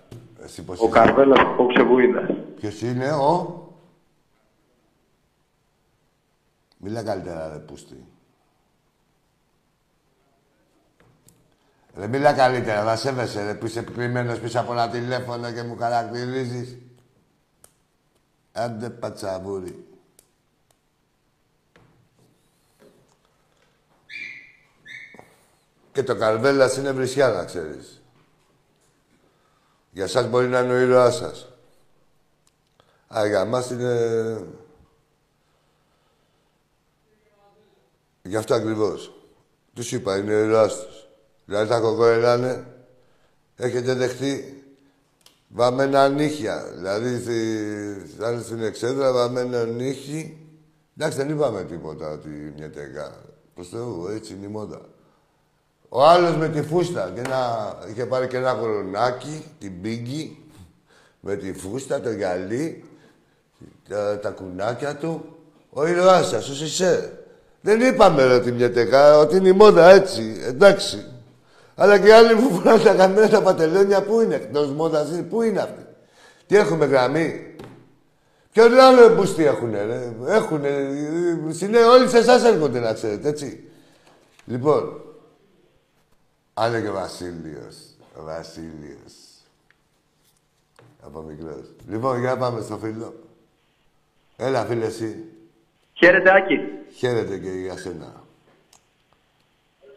Εσύ πώς Ο είσαι; Καρβέλας απόψε που είναι; Ποιος είναι, ο... Μίλα καλύτερα, ρε, πούστη. Ρε, μίλα καλύτερα, να σέβεσαι, ρε, που είσαι κρυμμένος πίσω από ένα τηλέφωνο και μου χαρακτηρίζεις. Άντε, πατσαβούρι. Και το Καρβέλας είναι βρισιά, να ξέρεις. Για σας μπορεί να είναι ο ήρωάς σας. Α, για μας είναι... Γι' αυτό ακριβώς. Τους είπα, είναι ο ήρωάς τους. Δηλαδή τα κοκόρελα είναι... Έχετε δεχτεί βαμμένα νύχια. Δηλαδή, στη- θα είναι στην εξέδρα βαμμένα νύχι. Εντάξει, δεν είπαμε τίποτα ότι μια τεγά. Προς Θεού, έτσι είναι η μόδα. Ο άλλος με τη φούστα και ένα, είχε πάρει και ένα κορονάκι, την πίγκη, με τη φούστα, το γυαλί, τα, τα κουνάκια του. Ο ήρωάς σας, ως είσαι. Δεν είπαμε ρε ότι μια τεγά, ότι είναι η μόδα έτσι, εντάξει. Αλλά και οι άλλοι που φοράνε τα καμένα τα πατελόνια, πού είναι, εκτός μόδας είναι, πού είναι αυτοί. Τι έχουμε γραμμή. Ποιον άλλο μπουστή έχουνε, ρε. Έχουνε, ε, συνέ, όλοι σε εσάς έρχονται να ξέρετε, έτσι. Λοιπόν, Άλλο και ο Βασίλειος. Ο Βασίλειος. Από μικρός. Λοιπόν, για πάμε στο φίλο. Έλα, φίλε, εσύ. Χαίρετε, Άκη. Χαίρετε και για σένα.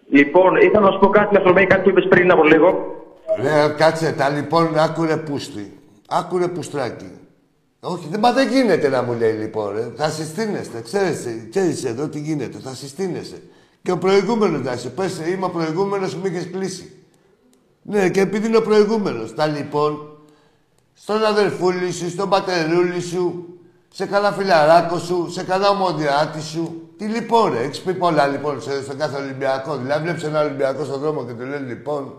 Λοιπόν, ήθελα να σου πω κάτι, να κάτι που είπες πριν από λίγο. Ρε, κάτσε τα λοιπόν, άκουρε πούστη. Άκουρε πουστράκι. Όχι, δεν, μα δεν γίνεται να μου λέει λοιπόν. Ρε. Θα συστήνεστε. Ξέρεις, ξέρεις εδώ τι γίνεται. Θα συστήνεσαι. Και ο προηγούμενος να είσαι. Πες, είμαι ο προηγούμενος που με είχες κλείσει. Ναι, και επειδή είναι ο προηγούμενος. Τα λοιπόν, στον αδερφούλη σου, στον πατερούλη σου, σε κανένα φιλαράκο σου, σε κανένα ομοδιάτη σου. Τι λοιπόν, ρε, έχεις πει πολλά λοιπόν σε, στον κάθε Ολυμπιακό. Δηλαδή, βλέπεις ένα Ολυμπιακό στον δρόμο και του λέει λοιπόν.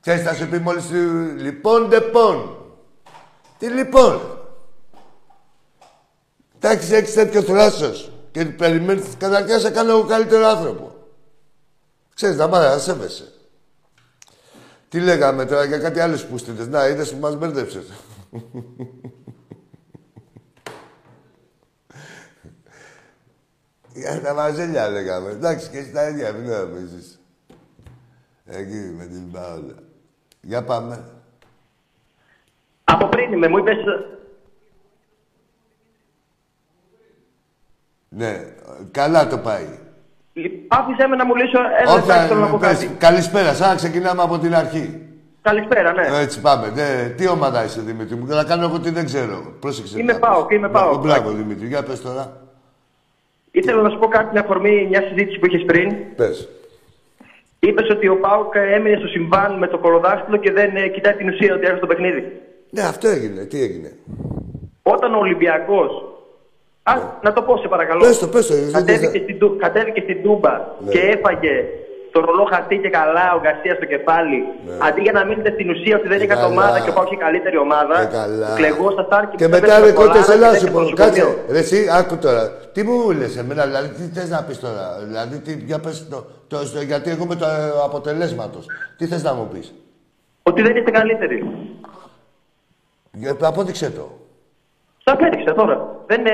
Ξέρεις, θα σου πει μόλις του λοιπόν, ντεπών. Τι λοιπόν. Εντάξει, έχεις τέτοιος θράσος και περιμένεις καταρχάς σε κάνω εγώ καλύτερο άνθρωπο. Ξέρεις, να μάθει, να σέβεσαι. Τι λέγαμε τώρα για κάτι άλλους πούστιδες. Να, είδες που μας μπέρδεψες. Για τα μαζέλια λέγαμε. Εντάξει, και στα ίδια, μην νομίζεις. Εκεί με την Παόλα. Για πάμε. Από πριν είμαι, μου είπες... Ναι, καλά το πάει. Άφησέ με να μου λύσω ένα λεπτάκι, θέλω να πω πες, κάτι. καλησπέρα, σαν να ξεκινάμε από την αρχή. Καλησπέρα, ναι. Έτσι πάμε. Ναι, τι ομάδα είσαι, Δημήτρη μου, να κάνω εγώ τι δεν ξέρω. Πρόσεξε. Είμαι να ΠΑΟΚ, πεις. είμαι Μπράβο, ΠΑΟΚ. Μπράβο, Δημήτρη. Για πες τώρα. Ήθελα να σου πω κάτι με αφορμή μια συζήτηση που είχες πριν. Πες. Είπες ότι ο Πάουκ έμεινε στο συμβάν με το κολοδάχτυλο και δεν ε, κοιτάει την ουσία ότι έρχεται το παιχνίδι. Ναι, αυτό έγινε. Τι έγινε; Όταν ο Ολυμπιακός, ας, να το πω σε παρακαλώ, Ναι. Πες το, πες το. δεν κατέβηκε, θες- στην, Του- κατέβηκε στην Τούμπα Ναι. και έφαγε το ρολό χαρτί και καλά ο Γκαρσίας στο κεφάλι, Ναι. αντί για να μείνετε στην ουσία ότι δεν Και είχατε καλά. ομάδα και ο Πάουκ είχε καλύτερη ομάδα, Και καλά. κλεγόσασταν και, Και μου μετά έπεσε ρε το κότε κολάρα σε και λάθο δεν σου πω. είχε Κάτσε. προσωπικό. Ρε εσύ, άκου τώρα. Τι μου λες εμένα, δηλαδή τι θες να πεις τώρα; Δηλαδή τι, για πες το, το, στο- γιατί εγώ με το ε, αποτελέσματος. Τι θες να μου πεις; Ότι δεν είστε καλύτεροι. Για, απόδειξε το. Σα έδειξε τώρα. Δεν, ε,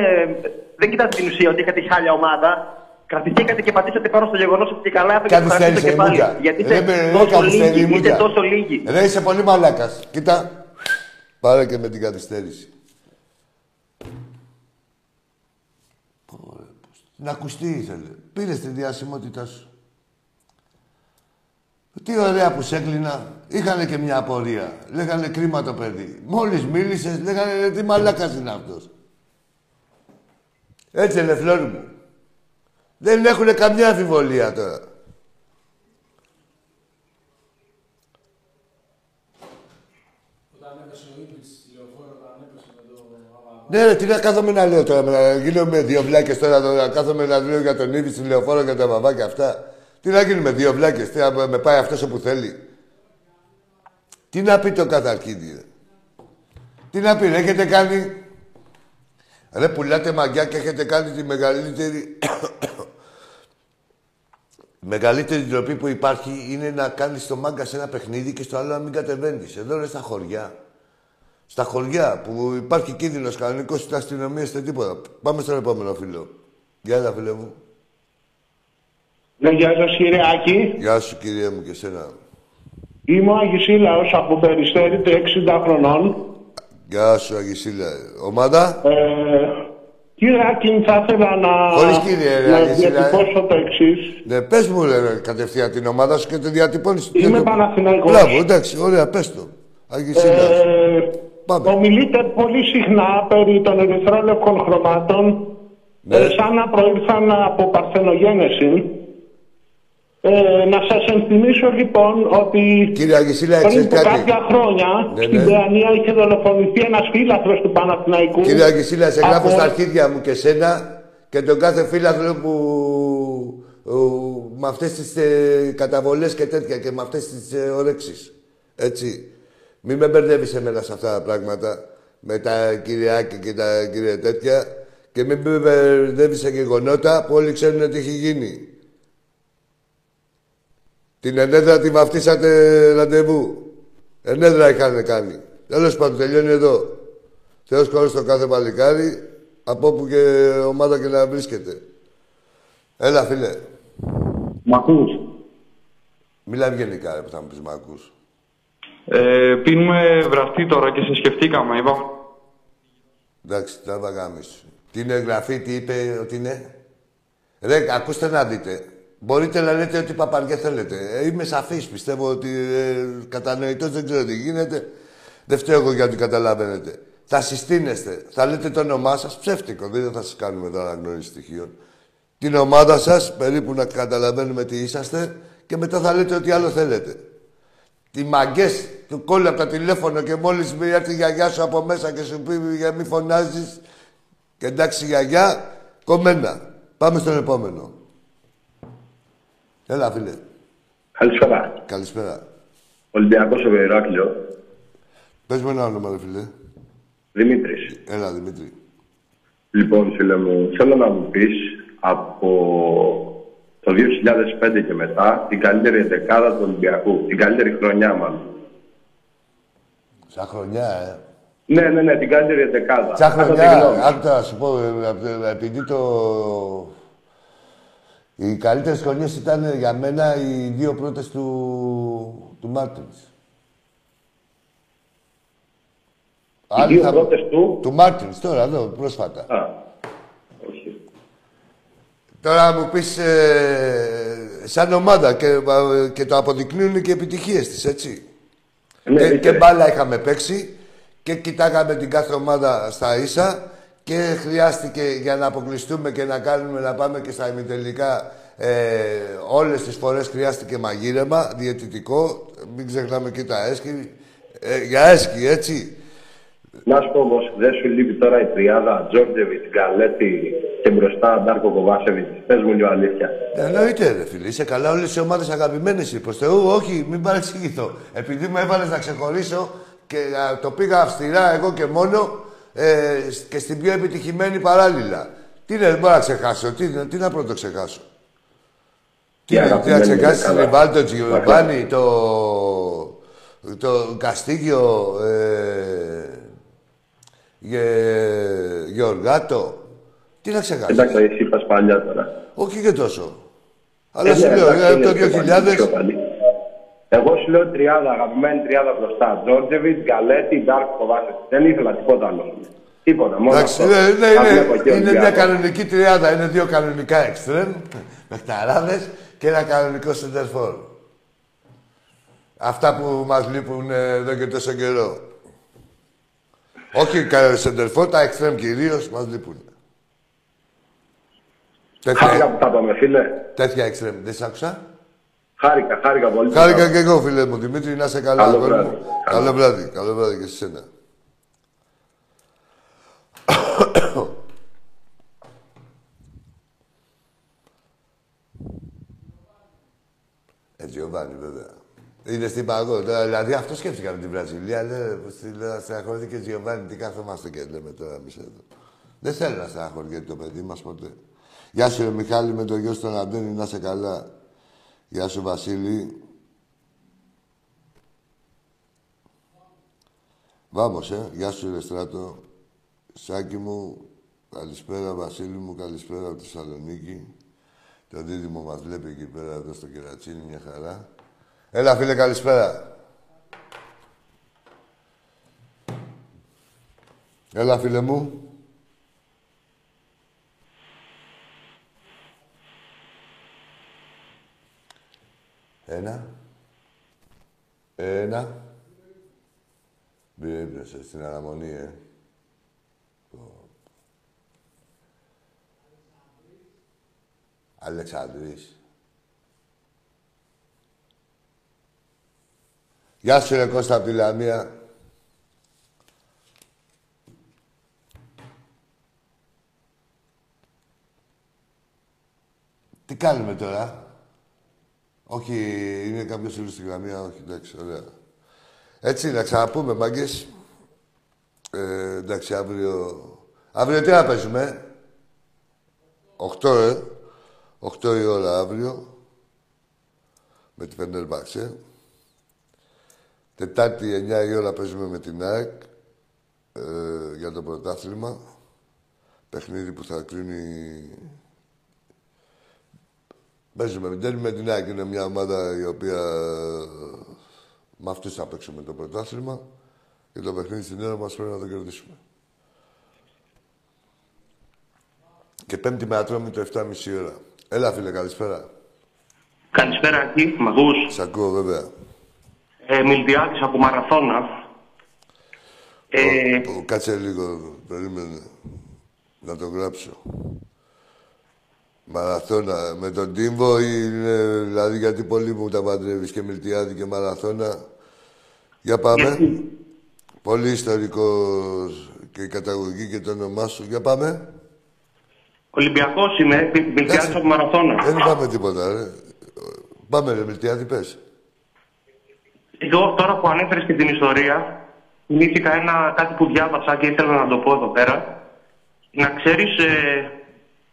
δεν κοιτάτε την ουσία ότι είχατε χάλια ομάδα. Κρατηθήκατε και πατήσατε πάνω στο γεγονός ότι και καλά έφυγε το χαρτί στο Καθυστέρησε η κεφάλι. μούτια. Γιατί Ρε, είστε ρε, τόσο καθυστερεί η λίγοι. Είστε μούτια. τόσο λίγοι. Ρε είσαι πολύ μαλάκας. Κοίτα. Πάρε και με την καθυστέρηση. Πω, ρε, πώς- Να ακουστεί ήθελε. Πήρες τη διασημότητά σου. Τι ωραία που σε έκλεινα. Είχανε και μια απορία. Λέγανε κρίμα το παιδί. Μόλις μίλησες, λέγανε «Ρε, τι μαλάκας είναι αυτός. Έτσι είναι φλόρι μου. Δεν έχουν καμιά αμφιβολία τώρα. Ναι, ρε, τι να κάθομαι να λέω τώρα, να γίνομαι δύο βλάκες τώρα, να κάθομαι να λέω για τον Ήβη, στη λεωφόρο και τα μαμά και αυτά. Τι να γίνουμε δύο βλάκες, τι να με πάει αυτός όπου θέλει. Τι να πει το καθαρκίδι, ρε. Τι να πει, ρε, έχετε κάνει... Ρε, πουλάτε μαγιά και έχετε κάνει τη μεγαλύτερη... Η μεγαλύτερη ντροπή που υπάρχει είναι να κάνεις το μάγκα σε ένα παιχνίδι και στο άλλο να μην κατεβαίνεις. Εδώ, ρε, στα χωριά. Στα χωριά που υπάρχει κίνδυνος κανονικός στην αστυνομία είστε τίποτα. Πάμε στον επόμενο φίλο. Γεια έλα, φίλε μου. Ναι, γεια σας κύριε Άκη. Γεια σου, κυρία μου και σένα. Είμαι ο Αγισίλαος από Περιστέρη, 60 χρονών. Γεια σου, Αγισίλα. Ομάδα; Ε, κύριε Άκη, θα ήθελα να, Χωρίς κύριε, ρε, να Αγισίλα, ε. διατυπώσω το εξής. Ναι, πες μου, ρε, ρε, κατευθείαν την ομάδα σου και τη διατυπώνεις. Είμαι Τι- Παναθηναϊκός. Μπράβο, εντάξει, ωραία, πες το. Αγισίλα. Ε, Πάμε. ομιλείτε πολύ συχνά περί των ερυθρόλευκων χρωμάτων Ναι. ε, σαν να προήλθαν από παρθενογένεση. Ε, να σας ενθυμίσω λοιπόν ότι Κύριε Αγισίλα, πριν ξέρεις από κάτι; κάποια χρόνια Ναι, στην ναι. Παιανία είχε δολοφονηθεί ένας φίλαθρος του Παναθηναϊκού. Κύριε Αγισίλα, σε γράφω από- στα αρχίδια μου και σένα και τον κάθε φίλαθρο που ο, με αυτές τις ε, καταβολές και τέτοια και με αυτές τις ε, ορέξεις. Έτσι. Μην με μπερδεύεις εμένα σε αυτά τα πράγματα με τα κυριάκια και τα κύρια τέτοια και μην με μπερδεύεις σε γεγονότα που όλοι ξέρουν τι έχει γίνει. Την ενέδρα τη βαφτίσατε ραντεβού. Ενέδρα είχαν κάνει. Τέλος πάντων, τελειώνει εδώ. Θεός χωρίς το κάθε παλικάρι, από όπου και ομάδα και να βρίσκεται. Έλα, φίλε. Μ' ακούς; Μιλά γενικά, ρε, που θα μου πεις μ' ακούς. Ε, πίνουμε βραστή τώρα και σε σκεφτήκαμε. Είπαμε Εντάξει, τράβα γάμισου. Τι είναι γραφή, τι είπε ότι είναι. Ρε, ακούστε να δείτε. Μπορείτε να λέτε ό,τι παπαριά θέλετε. Ε, είμαι σαφής, πιστεύω ότι ε, κατανοητός δεν ξέρω τι γίνεται. Δεν φταίω εγώ γιατί καταλαβαίνετε. Θα συστήνεστε. Θα λέτε το όνομά σας ψεύτικο. Δεν θα σας κάνουμε τώρα αναγνώριση στοιχείων. Την ομάδα σας, περίπου να καταλαβαίνουμε τι είσαστε και μετά θα λέτε ό,τι άλλο θέλετε. Τι μαγκές του κόλλου από το τηλέφωνο και μόλις μη έρθει η γιαγιά σου από μέσα και σου πει για μη φωνάζεις και εντάξει γιαγιά, κομμένα. Πάμε στον επόμενο. Έλα φίλε. Καλησπέρα. Καλησπέρα. Ολυμπιακός ο Ηράκλειο. Πες μου ένα όνομα, ρε φίλε. Δημήτρης. Έλα, Δημήτρη. Λοιπόν, φίλε μου, θέλω να μου πεις από το 2005 και μετά την καλύτερη δεκάδα του Ολυμπιακού. Την καλύτερη χρονιά, μάλλον. Σαν χρονιά, ε. Ναι, ναι, ναι, την καλύτερη δεκάδα. Σαν Κατά τη χρονιά, γνώμη σου. άκουτα να σου πω, ε, ε, επειδή το... Οι καλύτερες χρονιές ήταν για μένα οι δύο πρώτες του, του Μάρτινς. Οι δύο πρώτες του; Του Μάρτινς, τώρα, εδώ, πρόσφατα. Α, όχι. Τώρα μου πεις ε, σαν ομάδα και, ε, και το αποδεικνύουν και οι επιτυχίες της, έτσι. Ναι, και, ναι, και ναι. μπάλα είχαμε παίξει και κοιτάγαμε την κάθε ομάδα στα ίσα και χρειάστηκε για να αποκλειστούμε και να κάνουμε να πάμε και στα ημιτελικά ε, όλες τις φορές χρειάστηκε μαγείρεμα, διαιτητικό, μην ξεχνάμε και τα έσκη, ε, για έσκη, έτσι. Να σου πω όμως, δεν σου λείπει τώρα η τριάδα Τζόρτζεβιτ, Γκαλέτη και μπροστά Ντάρκο Κοβάσεβιτς. Πες μου λίγο αλήθεια. Εννοείται, ρε φίλε. Είσαι καλά, όλες οι ομάδες αγαπημένες είναι. Προς Θεού, όχι, μην παρεξηγηθώ. Επειδή με έβαλες να ξεχωρίσω και α, το πήγα αυστηρά εγώ και μόνο ε, σ- και στην πιο επιτυχημένη παράλληλα. Τι είναι, δεν μπορώ να ξεχάσω, τι, τι να πρώτο ξεχάσω. Τι, Η να- τι να αγαπημένη ξεχάσει, είναι την καλά. Ριβάλ, τον Τζιοβάνι, το, το Καστίγιο, ε, Γε, Γεωργάτο. Τι να ξεχάσεις. Εντάξει, εσύ είπα παλιά τώρα. Όχι και τόσο. Αλλά Ε, σου ναι, λέω, εντάξει, ε, είναι το πιο παλιό, 2000 πιο παλιό. Εγώ σου λέω τριάδα, αγαπημένη τριάδα μπροστά. Τζόρτζεβιτς, Γκαλέτη, Ντάρκο Κοβάσεβιτ. Δεν ήθελα τίποτα άλλο. Τίποτα, μόνο Εντάξει, αυτό. ναι, ναι, Τα ναι. βλέπω και είναι μια Ολυμπιακό. κανονική τριάδα. Είναι δύο κανονικά εξτρέμ, παιχταράδες και ένα κανονικό σεντερφόρ. Αυτά που μας λείπουν ε, εδώ και τόσο καιρό. Όχι κα- σεντερφόρ, τα εξτρέμ κυρίως μας λείπουν. Χάρηκα Τέτοια, που τα είπαμε, φίλε. τέτοια εξτρέμ. Δεν σ' άκουσα; Χάρηκα, χάρηκα πολύ. Χάρηκα και εγώ, φίλε μου. Δημήτρη, να είσαι καλά. Καλό αγόρι βράδυ. μου. Καλό βράδυ. Καλό βράδυ και σε σένα. Ε, Τζιοβάνι, βέβαια. Είναι στην παγό. Τώρα, Δηλαδή αυτό σκέφτηκα με την Βραζιλία. Λέει, στη- λέει, να στεναχωρηθεί και Τζιοβάνι. Τι κάθομαστε και λέμε τώρα εμείς εδώ. Δεν θέλω να στεναχωρηθεί το παιδί μας ποτέ. Γεια σου, ρε Μιχάλη, με το γιο στον Αντώνη, να είσαι καλά. Γεια σου, Βασίλη. Βάμος, ε. Γεια σου, ρε Στράτο. Σάκη μου, καλησπέρα, Βασίλη μου, καλησπέρα από τη Θεσσαλονίκη. Το δίδυμο μας βλέπει εκεί πέρα, εδώ στο κερατσίνι, μια χαρά. Έλα, φίλε, καλησπέρα. Έλα, φίλε μου. Ένα. Ένα. Μπήρε ύπνωσε στην αναμονή, ε. Αλεξανδρής. Γεια σου, ρε Κώστα, από τη Λαμία. Τι κάνουμε τώρα; Όχι, είναι κάποιος φίλος στη Λαμία, όχι, εντάξει, ωραία. Έτσι, να ξαναπούμε, μάγκες. Ε, εντάξει, αύριο... Αύριο τι να παίζουμε, 8, ε. 8 η ώρα αύριο. Με τη Φενέρμπαξε. Τετάρτη 9 η ώρα παίζουμε με την ΑΕΚ ε, για το πρωτάθλημα. Παιχνίδι που θα κρίνει... Παίζουμε με με την ΑΕΚ. Είναι μια ομάδα η οποία ε, με αυτούς θα παίξουμε το πρωτάθλημα. Και το παιχνίδι στην ώρα μας πρέπει να το κερδίσουμε. Και πέμπτη με ατρόμη το 7.30 ώρα. Έλα, φίλε, καλησπέρα. Καλησπέρα, Ακή. Μ' ακούς; Σ' ακούω, βέβαια. Ε, Μιλτιάδης από Μαραθώνα. Ε, Ο- ο- κάτσε λίγο, περίμενε. Να το γράψω. Μαραθώνα με τον Τίμβο είναι, δηλαδή γιατί πολύ μου τα παντρεύεις και Μιλτιάδη και Μαραθώνα. Για πάμε. γιατί- Πολύ ιστορικός και η καταγωγή και το όνομά σου. Για πάμε. Ολυμπιακός είμαι, Μιλτιάδης Εντάξει. από Μαραθώνα. Δεν είπαμε τίποτα, ρε. Πάμε, ρε Μιλτιάδη, πες. Εγώ τώρα που ανέφερες και την ιστορία, θυμήθηκα ένα κάτι που διάβασα και ήθελα να το πω εδώ πέρα. Να ξέρεις, ε,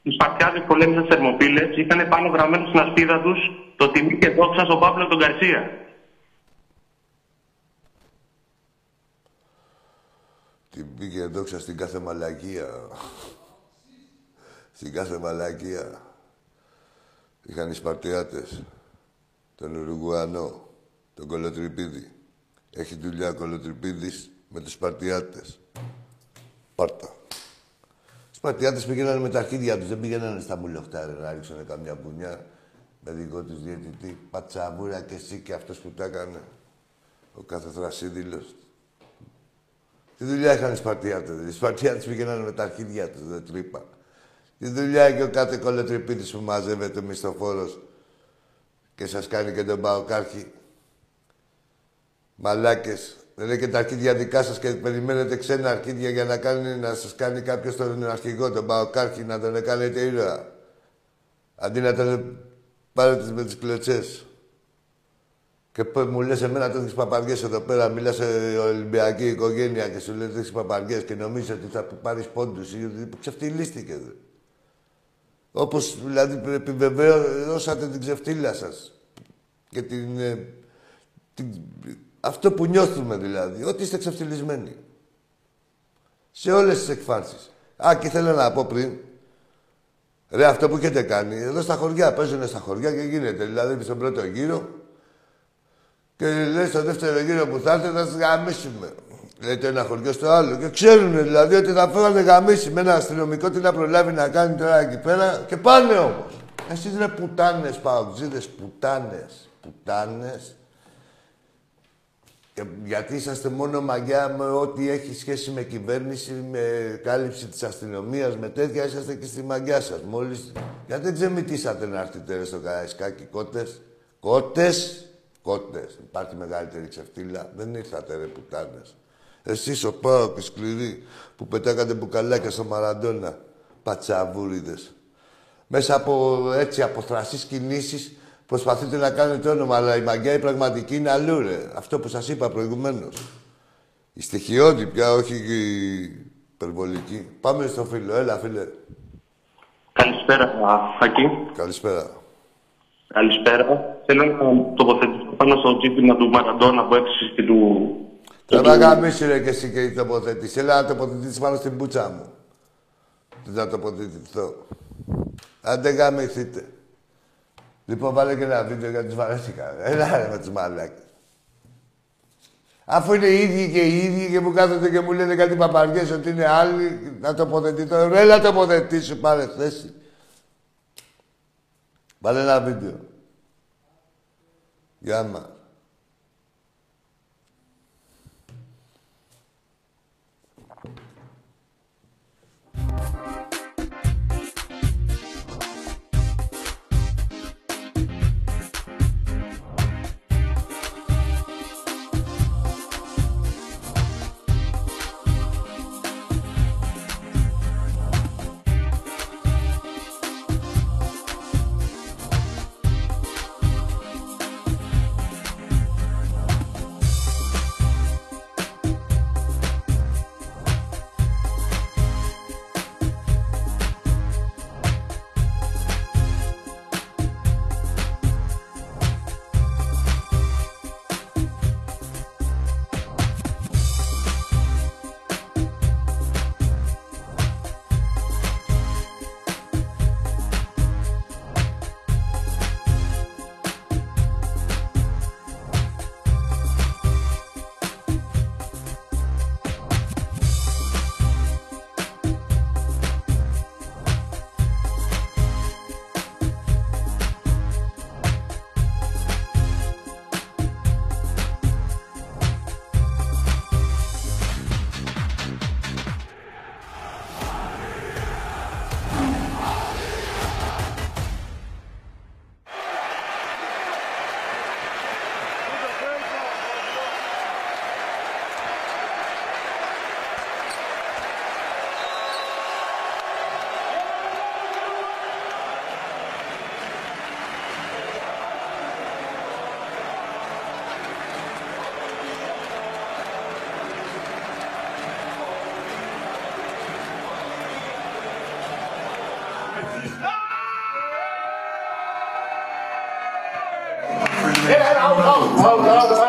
οι Σπαρτιάδες που πολέμησαν στις Θερμοπύλες ήταν πάνω γραμμένο στην ασπίδα τους το τιμή και δόξα στον Παύλο τον Καρσία. Την πήγε δόξα στην κάθε μαλακία. στην κάθε μαλακία. Είχαν οι Σπαρτιάτες. Τον Ουρουγουανό. Τον Κολοτριπίδη. Έχει δουλειά ο Κολοτριπίδης με τους Σπαρτιάτες. Πάρτα. Οι Σπαρτιάτες πήγαιναν με τα αρχίδια τους. Δεν πήγαιναν στα μουλοχτάρια να ρίξουν καμιά μπουνιά. Με δικό τους διαιτητή. Πατσαβούρα και εσύ και αυτός που τα έκανε. Ο κάθε θρασίδηλος. Τι δουλειά είχαν οι Σπαρτιάτες. Οι Σπαρτιάτες πήγαιναν με τα αρχίδια τους, δεν τρύπα. Τι δουλειά έχει ο κάθε κολοτρυπίτης που μαζεύεται μισθοφόρος και σας κάνει και τον Παοκάρχη. Μαλάκες. Δεν έχετε τα αρχίδια δικά σας και περιμένετε ξένα αρχίδια για να, κάνει, να σας κάνει κάποιος τον αρχηγό, τον Παοκάρχη, να τον κάνετε ήρωα. Αντί να τον πάρετε με τις κλωτσές. Και π- μου λες εμένα τέτοιες παπαριές εδώ πέρα, μιλάς σε Ολυμπιακή οικογένεια και σου λέει τέτοιες παπαριές και νομίζεις ότι θα πάρεις πόντους ή ότι ξεφτυλίστηκες. Δε. Όπως δηλαδή επιβεβαίωσατε την ξεφτύλα σας. Και την, ε, την, αυτό που νιώθουμε δηλαδή, ότι είστε ξεφτυλισμένοι. Σε όλες τις εκφάνσεις. Α, και θέλω να πω πριν, Ρε, αυτό που έχετε κάνει, εδώ στα χωριά, παίζουν στα χωριά και γίνεται. Δηλαδή, στον πρώτο γύρο, και λέει στο δεύτερο γύρο που θα έρθει θα σας γαμίσουμε. Λέει το ένα χωριό στο άλλο. Και ξέρουν δηλαδή ότι θα φεύγανε γαμίσει με ένα αστυνομικό τι να προλάβει να κάνει τώρα εκεί πέρα. Και πάνε όμως. Εσείς ρε πουτάνες, παουτζίδες, πουτάνες. Πουτάνες. Και γιατί είσαστε μόνο μαγιά με ό,τι έχει σχέση με κυβέρνηση, με κάλυψη της αστυνομίας, με τέτοια, είσαστε και στη μαγιά σας. Μόλις... Γιατί δεν ξεμητήσατε να έρθετε ρε, στο Καραϊσκάκι, κότες; Κότες; Κότες. Υπάρχει μεγαλύτερη ξεφτύλα. Δεν ήρθατε ρε πουτάνες. Εσείς ο Πάο και σκληροί που πετάγατε μπουκαλάκια στο Μαραντόνα. Πατσαβούριδες. Μέσα από έτσι αποθρασείς κινήσεις προσπαθείτε να κάνετε όνομα, αλλά η μαγιά η πραγματική είναι αλλού, ρε. Αυτό που σας είπα προηγουμένως. Η στοιχειώδη πια, όχι η υπερβολική. Πάμε στο φίλο. Έλα, φίλε. Καλησπέρα, Χακί. Καλησπέρα. Καλησπέρα. Θέλω να τοποθετηθώ πάνω στο ζήτημα του Μαραντόνα που έφυγε και του. Θα με γαμίσει ρε και εσύ και η τοποθέτηση. Έλα να τοποθετήσεις πάνω στην πούτσα μου. Τι να τοποθετηθώ. Αν δεν γαμηθείτε. Λοιπόν, βάλε και ένα βίντεο γιατί τους βαρέθηκα. Έλα ρε με τους μαλάκες. Αφού είναι οι ίδιοι και οι ίδιοι και μου κάθονται και μου λένε κάτι παπαριές ότι είναι άλλοι, να τοποθετηθώ. Ρε, Έλα τοποθετήσου, πάρε θέση. Βάλε ένα βίντεο. Γεια Obrigado.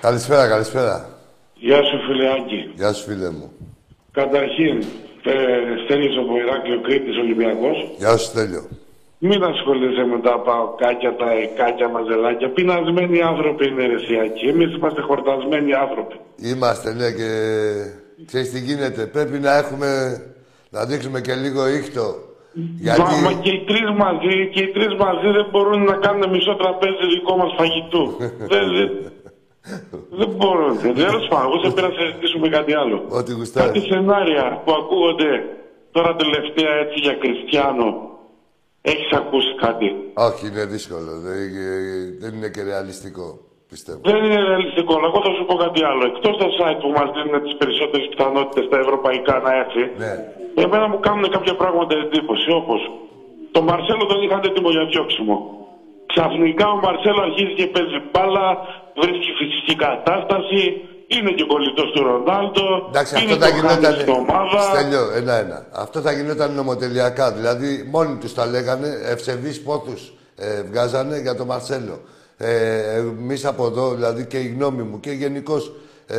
Καλησπέρα, καλησπέρα. Γεια σου φιλεάκι. Γεια σου φίλε μου. Καταρχήν, ε, Στέλιος από Ηράκλειο Κρήτης Ολυμπιακός. Γεια σου Στέλιο. Μην ασχολείσαι με τα παοκάκια, τα εκάκια, μαζελάκια. Πεινασμένοι άνθρωποι είναι ρεσιακοί. Εμείς είμαστε χορτασμένοι άνθρωποι. Είμαστε, ναι, και ξέρεις τι γίνεται. Πρέπει να έχουμε, να δείξουμε και λίγο ήχτο. Γιατί... Μα, μα και οι τρεις μαζί, και οι τρεις μαζί δεν μπορούν να κάνουν μισό τραπέζι δικό μας φαγητού. δεν, δεν, δεν μπορούν. Τέλο πάντων, εγώ σε πήρα να συζητήσουμε κάτι άλλο. Ό,τι γουστάρεις. Κάτι σενάρια που ακούγονται τώρα τελευταία έτσι για Κριστιανό. Έχεις ακούσει κάτι; Όχι, είναι δύσκολο. Δεν, δεν είναι και ρεαλιστικό, πιστεύω. Δεν είναι ρεαλιστικό, αλλά εγώ θα σου πω κάτι άλλο. Εκτός τα site που μας δίνουν τις περισσότερες πιθανότητες στα ευρωπαϊκά να έρθει, Ναι. εμένα μου κάνουν κάποια πράγματα εντύπωση. Όπως το Μαρσέλο τον είχαν έτοιμο για διώξιμο. Ξαφνικά ο Μαρσέλο αρχίζει και παίζει μπάλα, βρίσκει φυσική κατάσταση, είναι και κολλητός του Ρονάλντο. Εντάξει, είναι αυτό θα το γινόταν. χάνει στην ομάδα. Στέλιο, ένα-ένα. Αυτό θα γινόταν νομοτελειακά. Δηλαδή, μόνοι τους τα λέγανε, ευσεβείς πόθους ε, βγάζανε για τον Μαρσέλο. Ε, Εμείς από εδώ, δηλαδή και η γνώμη μου και γενικώς ε,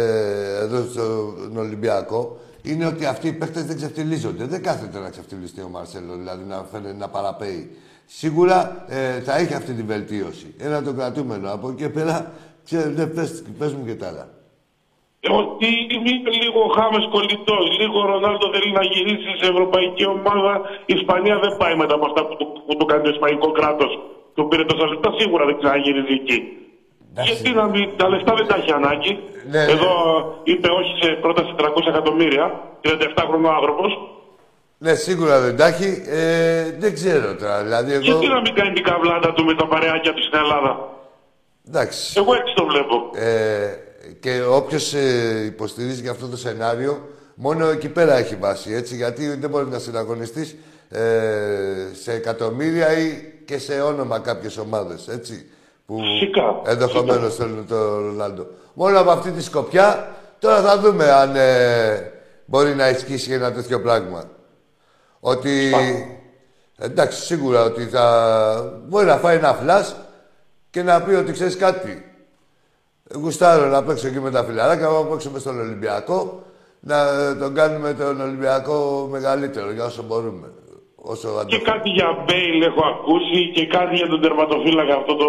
εδώ στον Ολυμπιακό, είναι ότι αυτοί οι παίχτε δεν ξεφτυλίζονται. Δεν κάθεται να ξεφτυλιστεί ο Μαρσέλο, δηλαδή να φαίνεται να παραπέει. Σίγουρα ε, θα έχει αυτή τη βελτίωση. Ένα το κρατούμενο. Από εκεί και πέρα, ξέρετε, πες, πες μου και τα άλλα. Ότι είναι λίγο ο Χάμες κολλητός. Λίγο ο Ρονάλντο θέλει να γυρίσει σε ευρωπαϊκή ομάδα. Η Ισπανία δεν πάει μετά από αυτά που του, που του κάνει το Ισπανικό κράτος. Του πήρε τόσα λεπτά, σίγουρα δεν ξαναγυρίζει εκεί. Γιατί να μην, τα λεφτά δεν τα έχει ανάγκη. Ναι, ναι. Εδώ είπε όχι σε πρόταση 300 εκατομμύρια, 37 χρονών άνθρωπος. Ναι, σίγουρα δεν τα έχει. Ε, δεν ξέρω τώρα. Δηλαδή, εγώ. Γιατί να μην κάνει την καβλάντα του με τα παρεάκια του στην Ελλάδα; Εντάξει. Εγώ έτσι το βλέπω. Ε, και όποιος ε, υποστηρίζει και αυτό το σενάριο, μόνο εκεί πέρα έχει βάση. Έτσι, γιατί δεν μπορεί να συναγωνιστείς ε, σε εκατομμύρια ή και σε όνομα κάποιες ομάδες. Έτσι. Που Φυσικά, ενδεχομένως θέλουν τον Ρονάλντο. Μόνο από αυτή τη σκοπιά, τώρα θα δούμε αν ε, μπορεί να ισχύσει ένα τέτοιο πράγμα. Ότι. Εντάξει, σίγουρα ότι θα. Μπορεί να φάει ένα φλας και να πει ότι ξέρεις κάτι. Γουστάρω να παίξω εκεί με τα φιλαράκια, να παίξουμε στον Ολυμπιακό, να ε, τον κάνουμε τον Ολυμπιακό μεγαλύτερο για όσο μπορούμε. Όσο Και αντέχουμε. κάτι για Μπέιλ έχω ακούσει και κάτι για τον τερματοφύλακα αυτό το.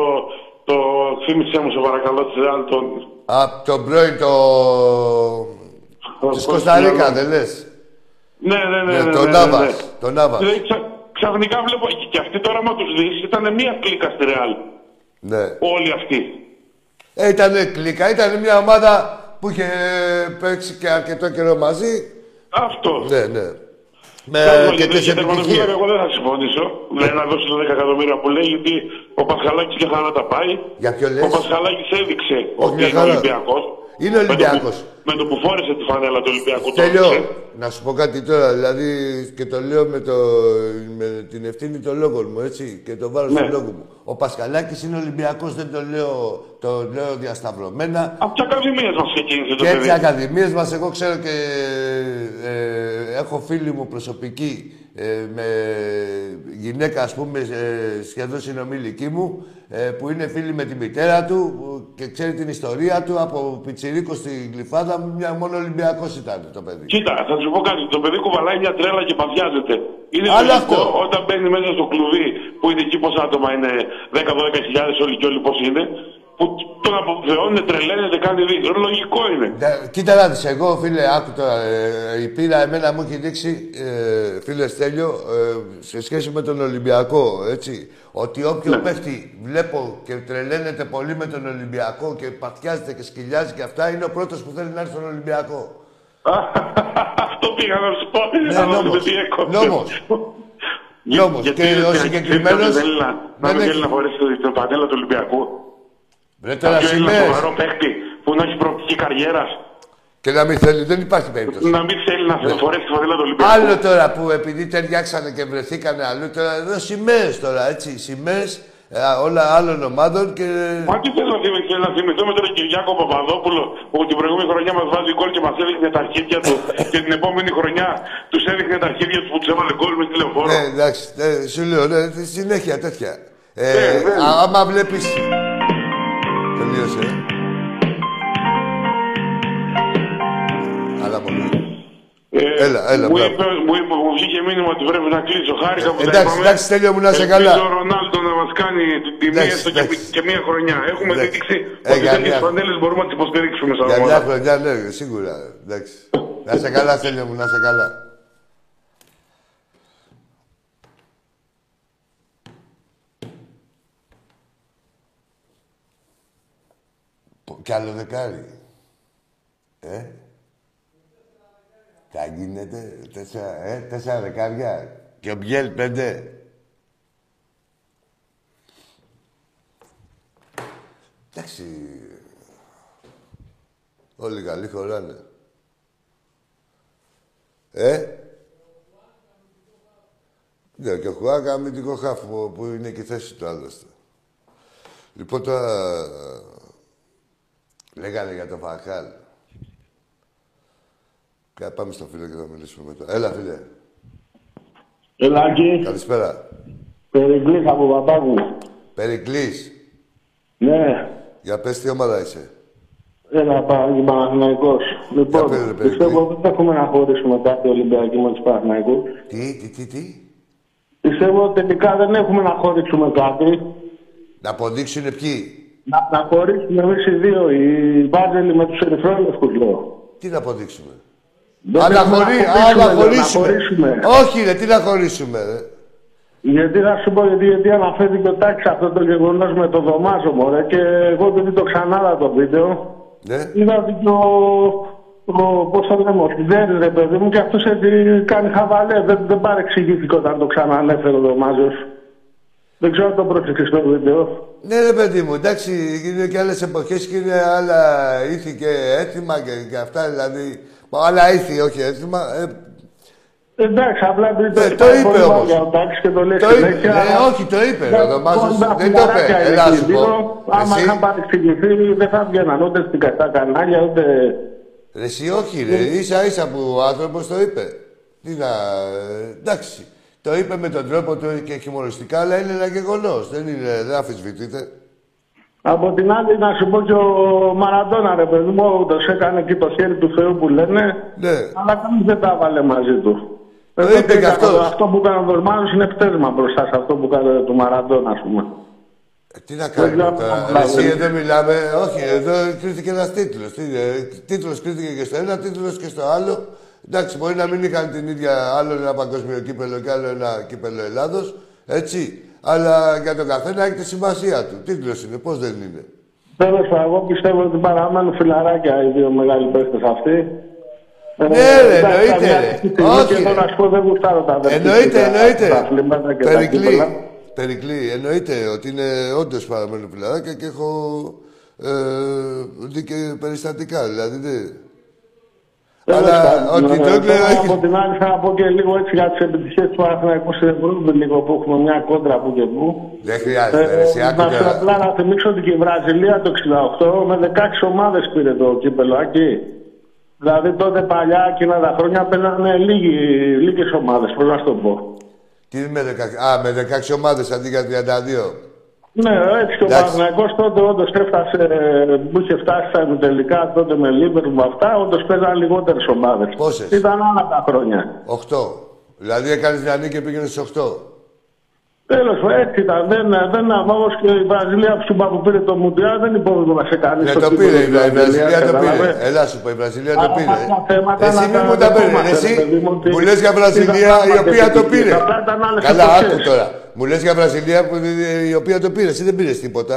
Το θύμισέ μου σε παρακαλώ της Ρεάλ τον. Απ' τον πρώην το... της πώς Κωνσταντίνα, λέγαμε. δεν λες; Ναι, ναι, ναι. Ναι, ναι, τον ναι, Νάβας, ναι. τον Νάβας. Δηλαδή, ξα- ξαφνικά βλέπω και, και αυτοί τώρα, άμα τους δεις, ήταν μία κλίκα στη Ρεάλ. Ναι. Όλοι αυτοί. Ε, ήταν κλίκα, ήταν μια ομάδα που είχε παίξει και αρκετό καιρό μαζί. Αυτός. Ναι, ναι. Με Θέλω για αρκετέ για τερματοφύλακα επιτυχίες. εγώ δεν θα συμφωνήσω. Δεν να δώσει τα 10 εκατομμύρια που λέει, γιατί ο Πασχαλάκης και χαρά τα πάει. Για ποιο λες; Ο Πασχαλάκης έδειξε Όχι, ότι μια είναι χαρά. Ολυμπιακός. Είναι Ολυμπιακός. Με το, που, με το που φόρεσε τη φανέλα του Ολυμπιακού το Τέλειο. έδειξε. Να σου πω κάτι τώρα, δηλαδή και το λέω με, το, με την ευθύνη των λόγων μου, έτσι, και το βάρος Ναι. του λόγου μου. Ο Πασχαλάκης είναι Ολυμπιακός, δεν το λέω, το λέω διασταυρωμένα. Από τις ακαδημίες μας ξεκίνησε το Και παιδί. έτσι ακαδημίες μας, εγώ ξέρω και ε, έχω φίλη μου προσωπική ε, με γυναίκα, ας πούμε, ε, σχεδόν συνομήλικη μου, ε, που είναι φίλη με τη μητέρα του που- και ξέρει την ιστορία του από πιτσιρίκο στη Γλυφάδα, μια μόνο Ολυμπιακός ήταν το παιδί. Κοίτα, θα σου πω κάτι. Το παιδί κουβαλάει μια τρέλα και παθιάζεται. Είναι Άλλο λογικό αυτό. όταν μπαίνει μέσα στο κλουβί που είναι εκεί πόσα άτομα είναι 10-12 χιλιάδες όλοι και όλοι πώς είναι. Που τον αποθεώνει, τρελαίνεται, κάνει δίκιο. Λογικό είναι. Ναι, Κοίτα να δεις, εγώ φίλε, άκου τώρα, ε, η πείρα εμένα μου έχει δείξει, ε, φίλε Στέλιο, ε, σε σχέση με τον Ολυμπιακό, έτσι, ότι όποιο Ναι. παίχτη βλέπω και τρελαίνεται πολύ με τον Ολυμπιακό και παθιάζεται και σκυλιάζει και αυτά, είναι ο πρώτος που θέλει να έρθει στον Ολυμπιακό. Αυτό πήγα να σου πω. Ναι, αλλά νόμος. δεν τι έκοψε. Νόμος. Για- Νόμος. γιατί Και δεν- ο γιατί συγκεκριμένος δεν θέλει να- να δεν μην έχει- θέλει να φορέσει το- το πανέλα του Ολυμπιακού. Βρε τώρα Κάποιος Έλληνα σημαίες. σοβαρό παίχτη που να έχει προοπτική καριέρας. Και να μην θέλει, δεν υπάρχει περίπτωση. Να μην θέλει να φορέσει τη φανέλα του Ολυμπιακού. Άλλο τώρα που επειδή ταιριάξανε και βρεθήκανε αλλού, τώρα εδώ σημαίες τώρα, έτσι, σημαίες ε, όλα άλλων ομάδων και... Μα τι θέλω να θυμηθώ, να θυμηθώ με τον Κυριάκο Παπαδόπουλο που την προηγούμενη χρονιά μας βάζει γκολ και μας έδειχνε τα αρχίδια του και την επόμενη χρονιά τους έδειχνε τα αρχίδια τους που τους έβαλε γκολ μες τηλεφόρο. Ναι, εντάξει, ε, σου λέω, ναι, συνέχεια τέτοια. Ε, ναι. α- άμα βλέπεις... Τελείωσε, ε. Αλλά πολύ. Ε, Έλα, έλα, μου, μπράβο. είπε, μου, είπε, μου βγήκε μήνυμα ότι πρέπει να κλείσω. Χάρηκα που τα εντάξει, είπαμε. εντάξει, Στέλιο μου, να σε Ελπίζω καλά. ο Ρονάλντο να μας κάνει την τιμή Εντάξει, έστω και, εντάξει. και μία χρονιά. Έχουμε Εντάξει. δείξει Ε, ότι για τέτοιες μια- φανέλες μπορούμε να τις υποστηρίξουμε σαν Για μια ομάδα. χρονιά, ναι, σίγουρα. Εντάξει. να σε καλά, Στέλιο μου, να σε καλά. Κι άλλο δεκάρι. Ε; Θα γίνεται τέσσερα, ε, τέσσερα δεκάρια. Και ο Μπιέλ πέντε. Εντάξει. Όλοι καλοί χωράνε. Ε; Ναι, και ο Χουάκα αμυντικό χάφ που που είναι και η θέση του άλλωστε. Λοιπόν τώρα... Λέγανε για το Φαχάλ. Κα- Πάμε στο φίλο και θα μιλήσουμε μετά. Έλα, φίλε. Ελάκη, Καλησπέρα. Περικλής από Παπάγου. Περικλής. Ναι, Για πες τι ομάδα είσαι. ένα Παναθηναϊκός. Λοιπόν, πες, ρε, Περικλή. πιστεύω ότι δεν έχουμε να χωρίσουμε κάτι Ολυμπιακή με τους Παναθηναϊκούς. Τι, τι, τι, τι; Πιστεύω ότι τελικά δεν έχουμε να χωρίσουμε κάτι. Να αποδείξουν ποιοι; Να, να χωρίσουμε εμείς οι δύο, οι Βάζελοι με τους Ερυθρόλευκους, λέω. Τι να αποδείξουμε. Δεν Α, να, θέλουμε χωρί... χωρίσουμε, Α, να λέω, χωρίσουμε. Να χωρίσουμε. Όχι, ρε, τι να χωρίσουμε, ρε. Γιατί θα σου πω, γιατί, γιατί αναφέρθηκε ο Τάκης αυτό το γεγονός με το δωμάζο μωρέ και εγώ επειδή το ξανάδα το βίντεο, Ναι. είδα ότι και ο, ο πώς το λέμε, ο Σιδέρης ρε παιδί μου και αυτός έτσι κάνει χαβαλέ, δεν, δεν παρεξηγήθηκε όταν το ξανανέφερε ο δωμάζος. Δεν ξέρω αν το πρόσεξες το βίντεο. Ναι, ρε παιδί μου, εντάξει, είναι και άλλες εποχές και είναι άλλα ήθη και έθιμα και, και αυτά δηλαδή. Μα άλλα ήθη, όχι έθιμα. Ε, Εντάξει, απλά επειδή Ναι, το, το είπε πολύ όμως. βάρια ο Τάκης και το λέει Το είπε, συνέχεια. ναι, όχι, το είπε, Ναι, ο Δωμάζος, κοντά δεν το είπε. φιλαράκια είναι Έλα, και οι σου δύο. πω. Άμα Εσύ- είχαν παρεξηγηθεί δεν θα βγαίναν ούτε στην κατά κανάλια ούτε... Ρε, εσύ όχι, ρε. ίσα ίσα που ο άνθρωπος το είπε. Τι να. ε, εντάξει. Το είπε με τον τρόπο του και χιουμοριστικά, αλλά είναι ένα γεγονός. Δεν, είναι, δεν αφισβητείται. Από την άλλη, να σου πω και ο Μαραντόνα, ρε παιδί μου, ούτως έκανε εκεί το χέρι του Θεού που λένε, Ναι. αλλά κανείς δεν τα έβαλε μαζί του. Το Εγώ είπε τι κι έκανα, αυτός. Αυτό που έκανε ο Δορμάνος είναι πτέσμα μπροστά σε αυτό που έκανε του Μαραντόνα, ας πούμε. Ε, τι να κάνουμε Δεν τώρα. ξέρω, Εσύ δηλαδή. εδώ μιλάμε. Όχι, εδώ κρίθηκε ένας τίτλος. Τίτλος κρίθηκε και στο ένα, τίτλος και στο άλλο. Εντάξει, μπορεί να μην είχαν την ίδια άλλο ένα παγκόσμιο κύπελο και άλλο ένα κύπελο Ελλάδος, έτσι. Αλλά για τον καθένα έχει τη σημασία του. Τίτλος είναι, πώς δεν είναι. Τέλος πάντων, εγώ πιστεύω ότι παραμένουν φιλαράκια οι δύο μεγάλοι παίχτε αυτοί. Ε, Ναι, ρε, εντάξει, εννοείται, καμιά ρε. στιγμή Όχι, Και εδώ ρε. να σου πω δεν γουστάρω τα αδερφή Εννοείται, και τα- εννοείται. τα αθλήματα και τα Περικλεί. κύπελα. Περικλεί. Εννοείται ότι είναι όντως παραμένουν φιλαράκια και έχω ε, δει και περιστατικά. Δηλαδή δεν. Τέλος Αλλά πάντων, ότι ε, το τώρα έκλαιγα Από την άλλη, θα πω και λίγο έτσι για τις επιτυχίες του Παναθηναϊκού στην Ευρώπη, λίγο που έχουμε μια κόντρα που και που. Δεν χρειάζεται. ρε, εσύ, άκου να σου τώρα. απλά να θυμίσω ότι και η Βραζιλία το 68 με 16 ομάδες πήρε το κύπελο εκεί. Δηλαδή τότε παλιά εκείνα τα χρόνια παίρνανε λίγες ομάδες, πώς να σου το πω. Τι με 16, α, με 16 ομάδες αντί για 32. Ναι, έτσι και ο Εντάξει. Παναθηναϊκός τότε όντως έφτασε, που είχε φτάσει στα τελικά τότε με Λίβερ με αυτά, όντως παίζανε λιγότερες ομάδες. Πόσες; Ήταν άλλα τα χρόνια. 8. Δηλαδή έκανες μια νίκη και πήγαινες στις 8. Τέλος πάντων, έτσι ήταν. Δεν, δεν όμως και η Βραζιλία που, που πήρε το Μουντιάλ δεν υπόλοιπε σε κανεί. Ναι, το πήρε. Η Βρα- η Βραζιλία το πήρε. Έλα σου πω, η Βραζιλία το Άρα, πήρε. τα θέματα Εσύ να μη τα μου τα παίρνεις. δεχόμαστε, Εσύ ρε παιδί μου, ότι μου λες για Βραζιλία ήταν η οποία το πραγματική. πήρε. Απλά ήταν άλλες Καλά, εποχές. άκου τώρα. Μου λες για Βραζιλία που- η οποία το πήρε. Εσύ δεν πήρες τίποτα.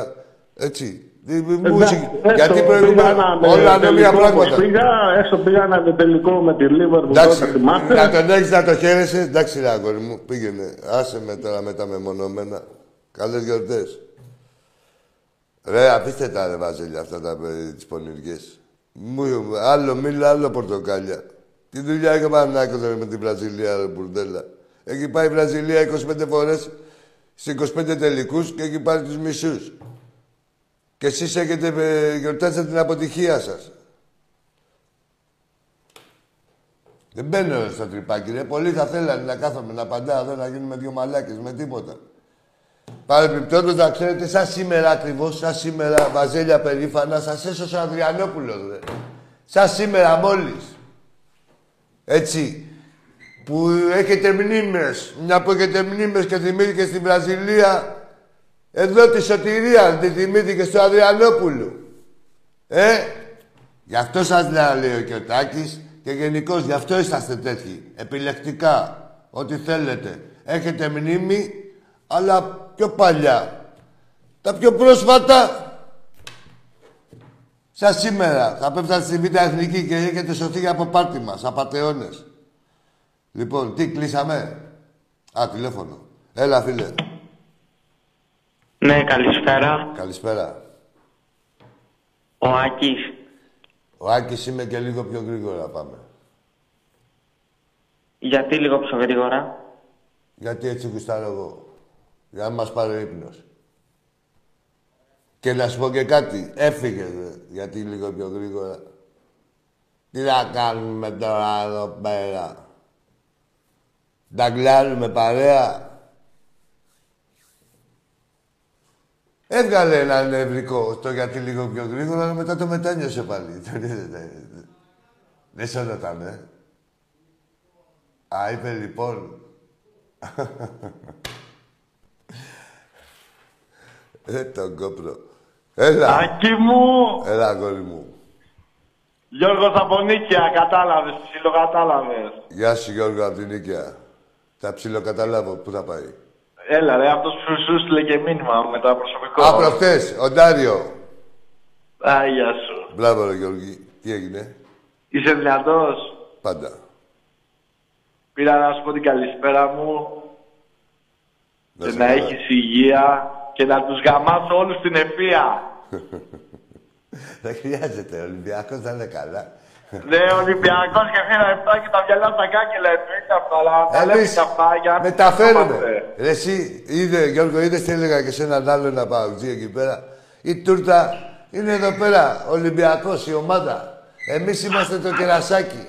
Έτσι. Δι- μου Εντάξει, είσαι- έστω Γιατί πήγα προηγούμενα να με όλα ανέμια τελικό όπως πράγματα. Πήγα, έστω πήγα να με τελικό με τη Λίβερ που Εντάξει, τότε θυμάστε. να τον έχεις να το χαίρεσαι. Εντάξει, ρε αγόρι μου, πήγαινε. Άσε με τώρα με τα μεμονωμένα. Καλές γιορτές. Ρε, απίστευτα ρε Βαζέλια αυτά τα ε, τις πονηριές. Μου, άλλο μήλα, άλλο πορτοκάλια. Τι δουλειά έχει ο Πανάκος ρε, με την Βραζιλία, ρε μπουρδέλα. Έχει πάει η Βραζιλία 25 φορές σε 25 τελικούς και έχει πάρει τους μισούς. Και εσείς έχετε ε, γιορτάσετε την αποτυχία σας. Δεν μπαίνω στο τρυπάκι, ρε. Πολλοί θα θέλανε να κάθομαι να απαντάω εδώ να γίνουμε δύο μαλάκες με τίποτα. Παρεμπιπτόντως να ξέρετε, σαν σήμερα ακριβώς, σαν σήμερα, βαζέλια περήφανα, σας έσωσε ο Ανδριανόπουλος, ρε. Σαν σήμερα μόλις. Έτσι. Που έχετε μνήμες, μια που έχετε μνήμες και θυμήθηκε στην Βραζιλία, εδώ τη σωτηρία τη θυμήθηκε στο Ανδριανόπουλο. Ε, γι' αυτό σας λέω, λέει ο Κιωτάκης, και γενικώς γι' αυτό είσαστε τέτοιοι. Επιλεκτικά. Ό,τι θέλετε. Έχετε μνήμη, αλλά πιο παλιά. Τα πιο πρόσφατα, σαν σήμερα, θα πέφτατε στη Β' Εθνική και έχετε σωθεί από πάρτι μας, απατεώνες. Λοιπόν, τι κλείσαμε; Α, τηλέφωνο. Έλα, φίλε. Ναι, καλησπέρα. Καλησπέρα. Ο Άκης. Ο Άκης είμαι και λίγο πιο γρήγορα πάμε. Γιατί λίγο πιο γρήγορα; Γιατί έτσι γουστάρω εγώ. Για να μας πάρει ο ύπνος. Και να σου πω και κάτι. Έφυγε, ρε, γιατί λίγο πιο γρήγορα. Τι να κάνουμε τώρα εδώ πέρα; Τα κλάρουμε παρέα; Έβγαλε ένα νευρικό το γιατί λίγο πιο γρήγορα, αλλά μετά το μετάνιωσε πάλι. Δεν σε ρωτάμε. ε. Α, είπε λοιπόν. Ε, τον κόπρο. Έλα. Άκη μου! Έλα, αγόρι μου. Γιώργος από Νίκαια, κατάλαβες, ψιλοκατάλαβες. Γεια σου, Γιώργο, από την Νίκαια. Θα ψιλοκαταλάβω. Πού θα πάει; Έλα ρε, αυτός που σου στείλε και μήνυμα με το προσωπικό. Α, προχτές, ο Ντάριο. Α, γεια σου. Μπράβο, ρε Γιώργη. Τι έγινε; Είσαι δυνατός; Πάντα. Πήρα να σου πω την καλησπέρα μου Να και σε να καλά. έχεις υγεία και να τους γαμάσω όλους στην ευθεία. Δεν χρειάζεται. Ο Ολυμπιακός θα είναι καλά. Ναι, Ολυμπιακός και φύγα επτά και τα βιαλιά στα κάκελα, εννοείται αυτά, αλλά τα λέμε Εμείς και αυτά για να μεταφέρουμε. είμαστε. Ρε εσύ, είδε, Γιώργο, είδες τι έλεγα και σε έναν άλλο να πάω εκεί πέρα. Η τούρτα είναι εδώ πέρα, Ολυμπιακός, η ομάδα. Εμείς είμαστε το κερασάκι.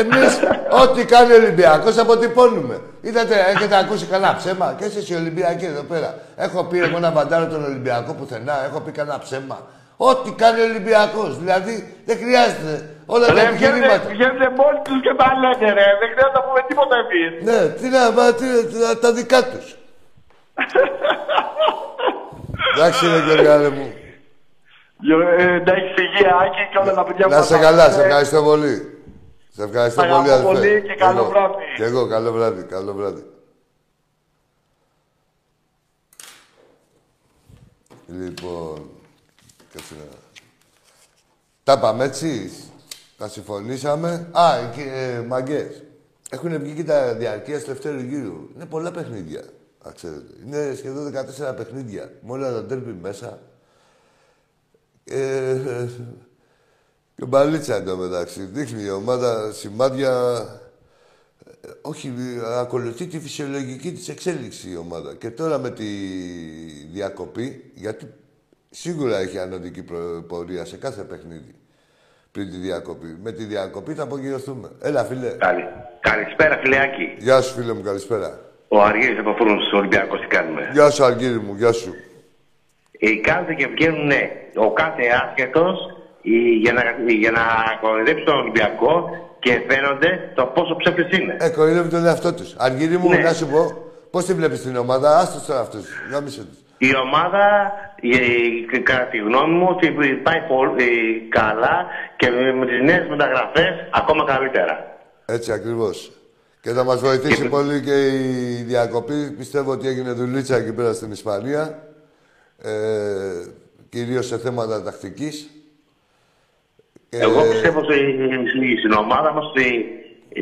Εμείς, ό,τι κάνει ο Ολυμπιακός, αποτυπώνουμε. Είδατε, έχετε ακούσει κανένα ψέμα; Και εσείς οι Ολυμπιακοί εδώ πέρα. Έχω πει εγώ να βαντάρω τον Ολυμπιακό πουθενά. Έχω πει κανένα ψέμα. Ό,τι κάνει ο Ολυμπιακός. Δηλαδή, δεν χρειάζεται. Όλα τα Ρε, επιχειρήματα. βγαίνετε, βγαίνετε μόνοι τους και τα λένε ρε, δεν χρειάζεται να πούμε τίποτα εμείς. Ναι, τι να, μα, τι, τι- τα δικά τους. Εντάξει ρε Γιώργα μου. Γιώ- ε, Να έχεις υγεία, Άκη, και όλα τα παιδιά που Να σε μας καλά, σε ακούνε. ευχαριστώ πολύ. Σε ευχαριστώ Αγαπώ πολύ, αδελφέ. πολύ και καλό εγώ. βράδυ. Και εγώ, καλό βράδυ, καλό βράδυ. Λοιπόν, κάτσε να... Τα πάμε έτσι, τα συμφωνήσαμε. Α, και, ε, μαγκές. Έχουν βγει και τα διαρκείας του δεύτερου γύρου. Είναι πολλά παιχνίδια, να ξέρετε. Είναι σχεδόν 14 παιχνίδια. Με όλα τα τέρπι μέσα. Ε, και μπαλίτσα εντωμεταξύ. Δείχνει η ομάδα σημάδια... ε, Όχι, ε, ακολουθεί τη φυσιολογική της εξέλιξη η ομάδα. Και τώρα με τη διακοπή, γιατί σίγουρα έχει ανωδική προ- πορεία σε κάθε παιχνίδι πριν τη διακοπή. Με τη διακοπή θα απογειωθούμε. Έλα, φίλε. Καλη... Καλησπέρα, φιλεάκι. Γεια σου, φίλε μου, καλησπέρα. Ο Αργύρης από Φούρνους Ολυμπιακός, τι κάνουμε; Γεια σου, Αργύρι μου, γεια σου. Οι κάνετε και βγαίνουν ναι, ο κάθε άσχετος η- για να, για να κοροϊδέψει τον Ολυμπιακό και φαίνονται το πόσο ψεύτες είναι. Ε, κοροϊδεύει τον εαυτό τους. Αργύρι μου, Ναι. να σου πω, πώς τη βλέπεις την ομάδα, άστος τώρα αυτούς. Γάμισε τους. Η ομάδα, η, η- κατά τη γνώμη μου, ότι πάει πολύ καλά και με, με τις νέες μεταγραφές ακόμα καλύτερα. Έτσι ακριβώ. Και θα μα βοηθήσει πολύ και η διακοπή. Πιστεύω ότι έγινε δουλίτσα εκεί πέρα στην Ισπανία. Ε, Κυρίω σε θέματα τακτική. Εγώ πιστεύω ότι στη- στην ομάδα μας ότι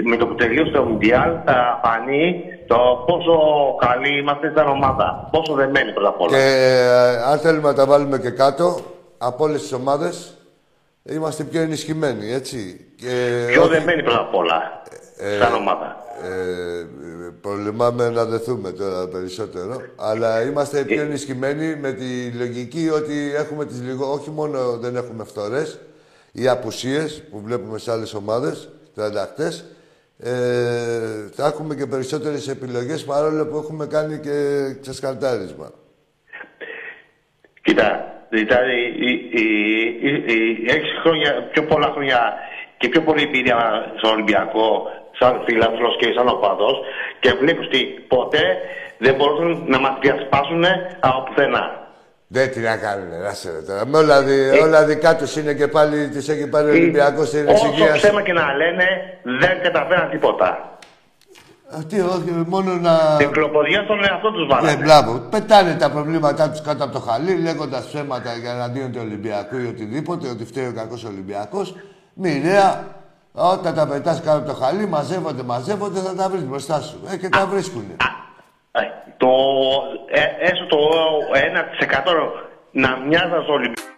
με το που τελείωσε το Μουντιάλ θα φανεί το πόσο καλή είμαστε σαν ομάδα. Πόσο δεμένοι πρώτα απ' όλα. Και ε, αν θέλουμε να τα βάλουμε και κάτω, από όλες τις ομάδες είμαστε πιο ενισχυμένοι, έτσι. Και Πιο όχι- δεμένοι πρώτα απ' όλα. Ε, σαν ομάδα. Ε, προλεμάμε να δεθούμε τώρα περισσότερο. Αλλά είμαστε πιο ενισχυμένοι με τη λογική ότι έχουμε τις λιγό... όχι μόνο δεν έχουμε φθορές ή απουσίες που βλέπουμε σε άλλες ομάδες, τρανταχτές, ε, θα έχουμε και περισσότερες επιλογές παρόλο που έχουμε κάνει και ξεσκαρτάρισμα. Κοίτα, δηλαδή οι, οι, οι, οι έξι χρόνια, πιο πολλά χρόνια και πιο πολύ εμπειρία στον Ολυμπιακό, σαν φίλαθλος και σαν οπαδός και βλέπεις ότι ποτέ δεν μπορούν να μας διασπάσουν από πουθενά. Δεν τι να κάνουνε, άσε ρε τώρα. Με όλα, δι, όλα δικά τους είναι και πάλι, τις έχει πάρει ο Ολυμπιακός στην Όσο εξυγίαση. ψέμα και να λένε, δεν καταφέραν τίποτα. Τι, όχι, μόνο να... Την κλοποδιά στον εαυτό τους βάλανε. Ναι, μπράβο. Πετάνε τα προβλήματά τους κάτω από το χαλί, λέγοντα ψέματα για εναντίον του Ολυμπιακού ή οτιδήποτε, ότι φταίει ο κακός Ολυμπιακός. Μοιραία, όταν τα πετάς κάτω από το χαλί, μαζεύονται, μαζεύονται, θα τα βρεις μπροστά σου. Ε, και τα βρίσκουν. Το, ε, έστω το 1% να μοιάζαν στο Ολυμπιακό.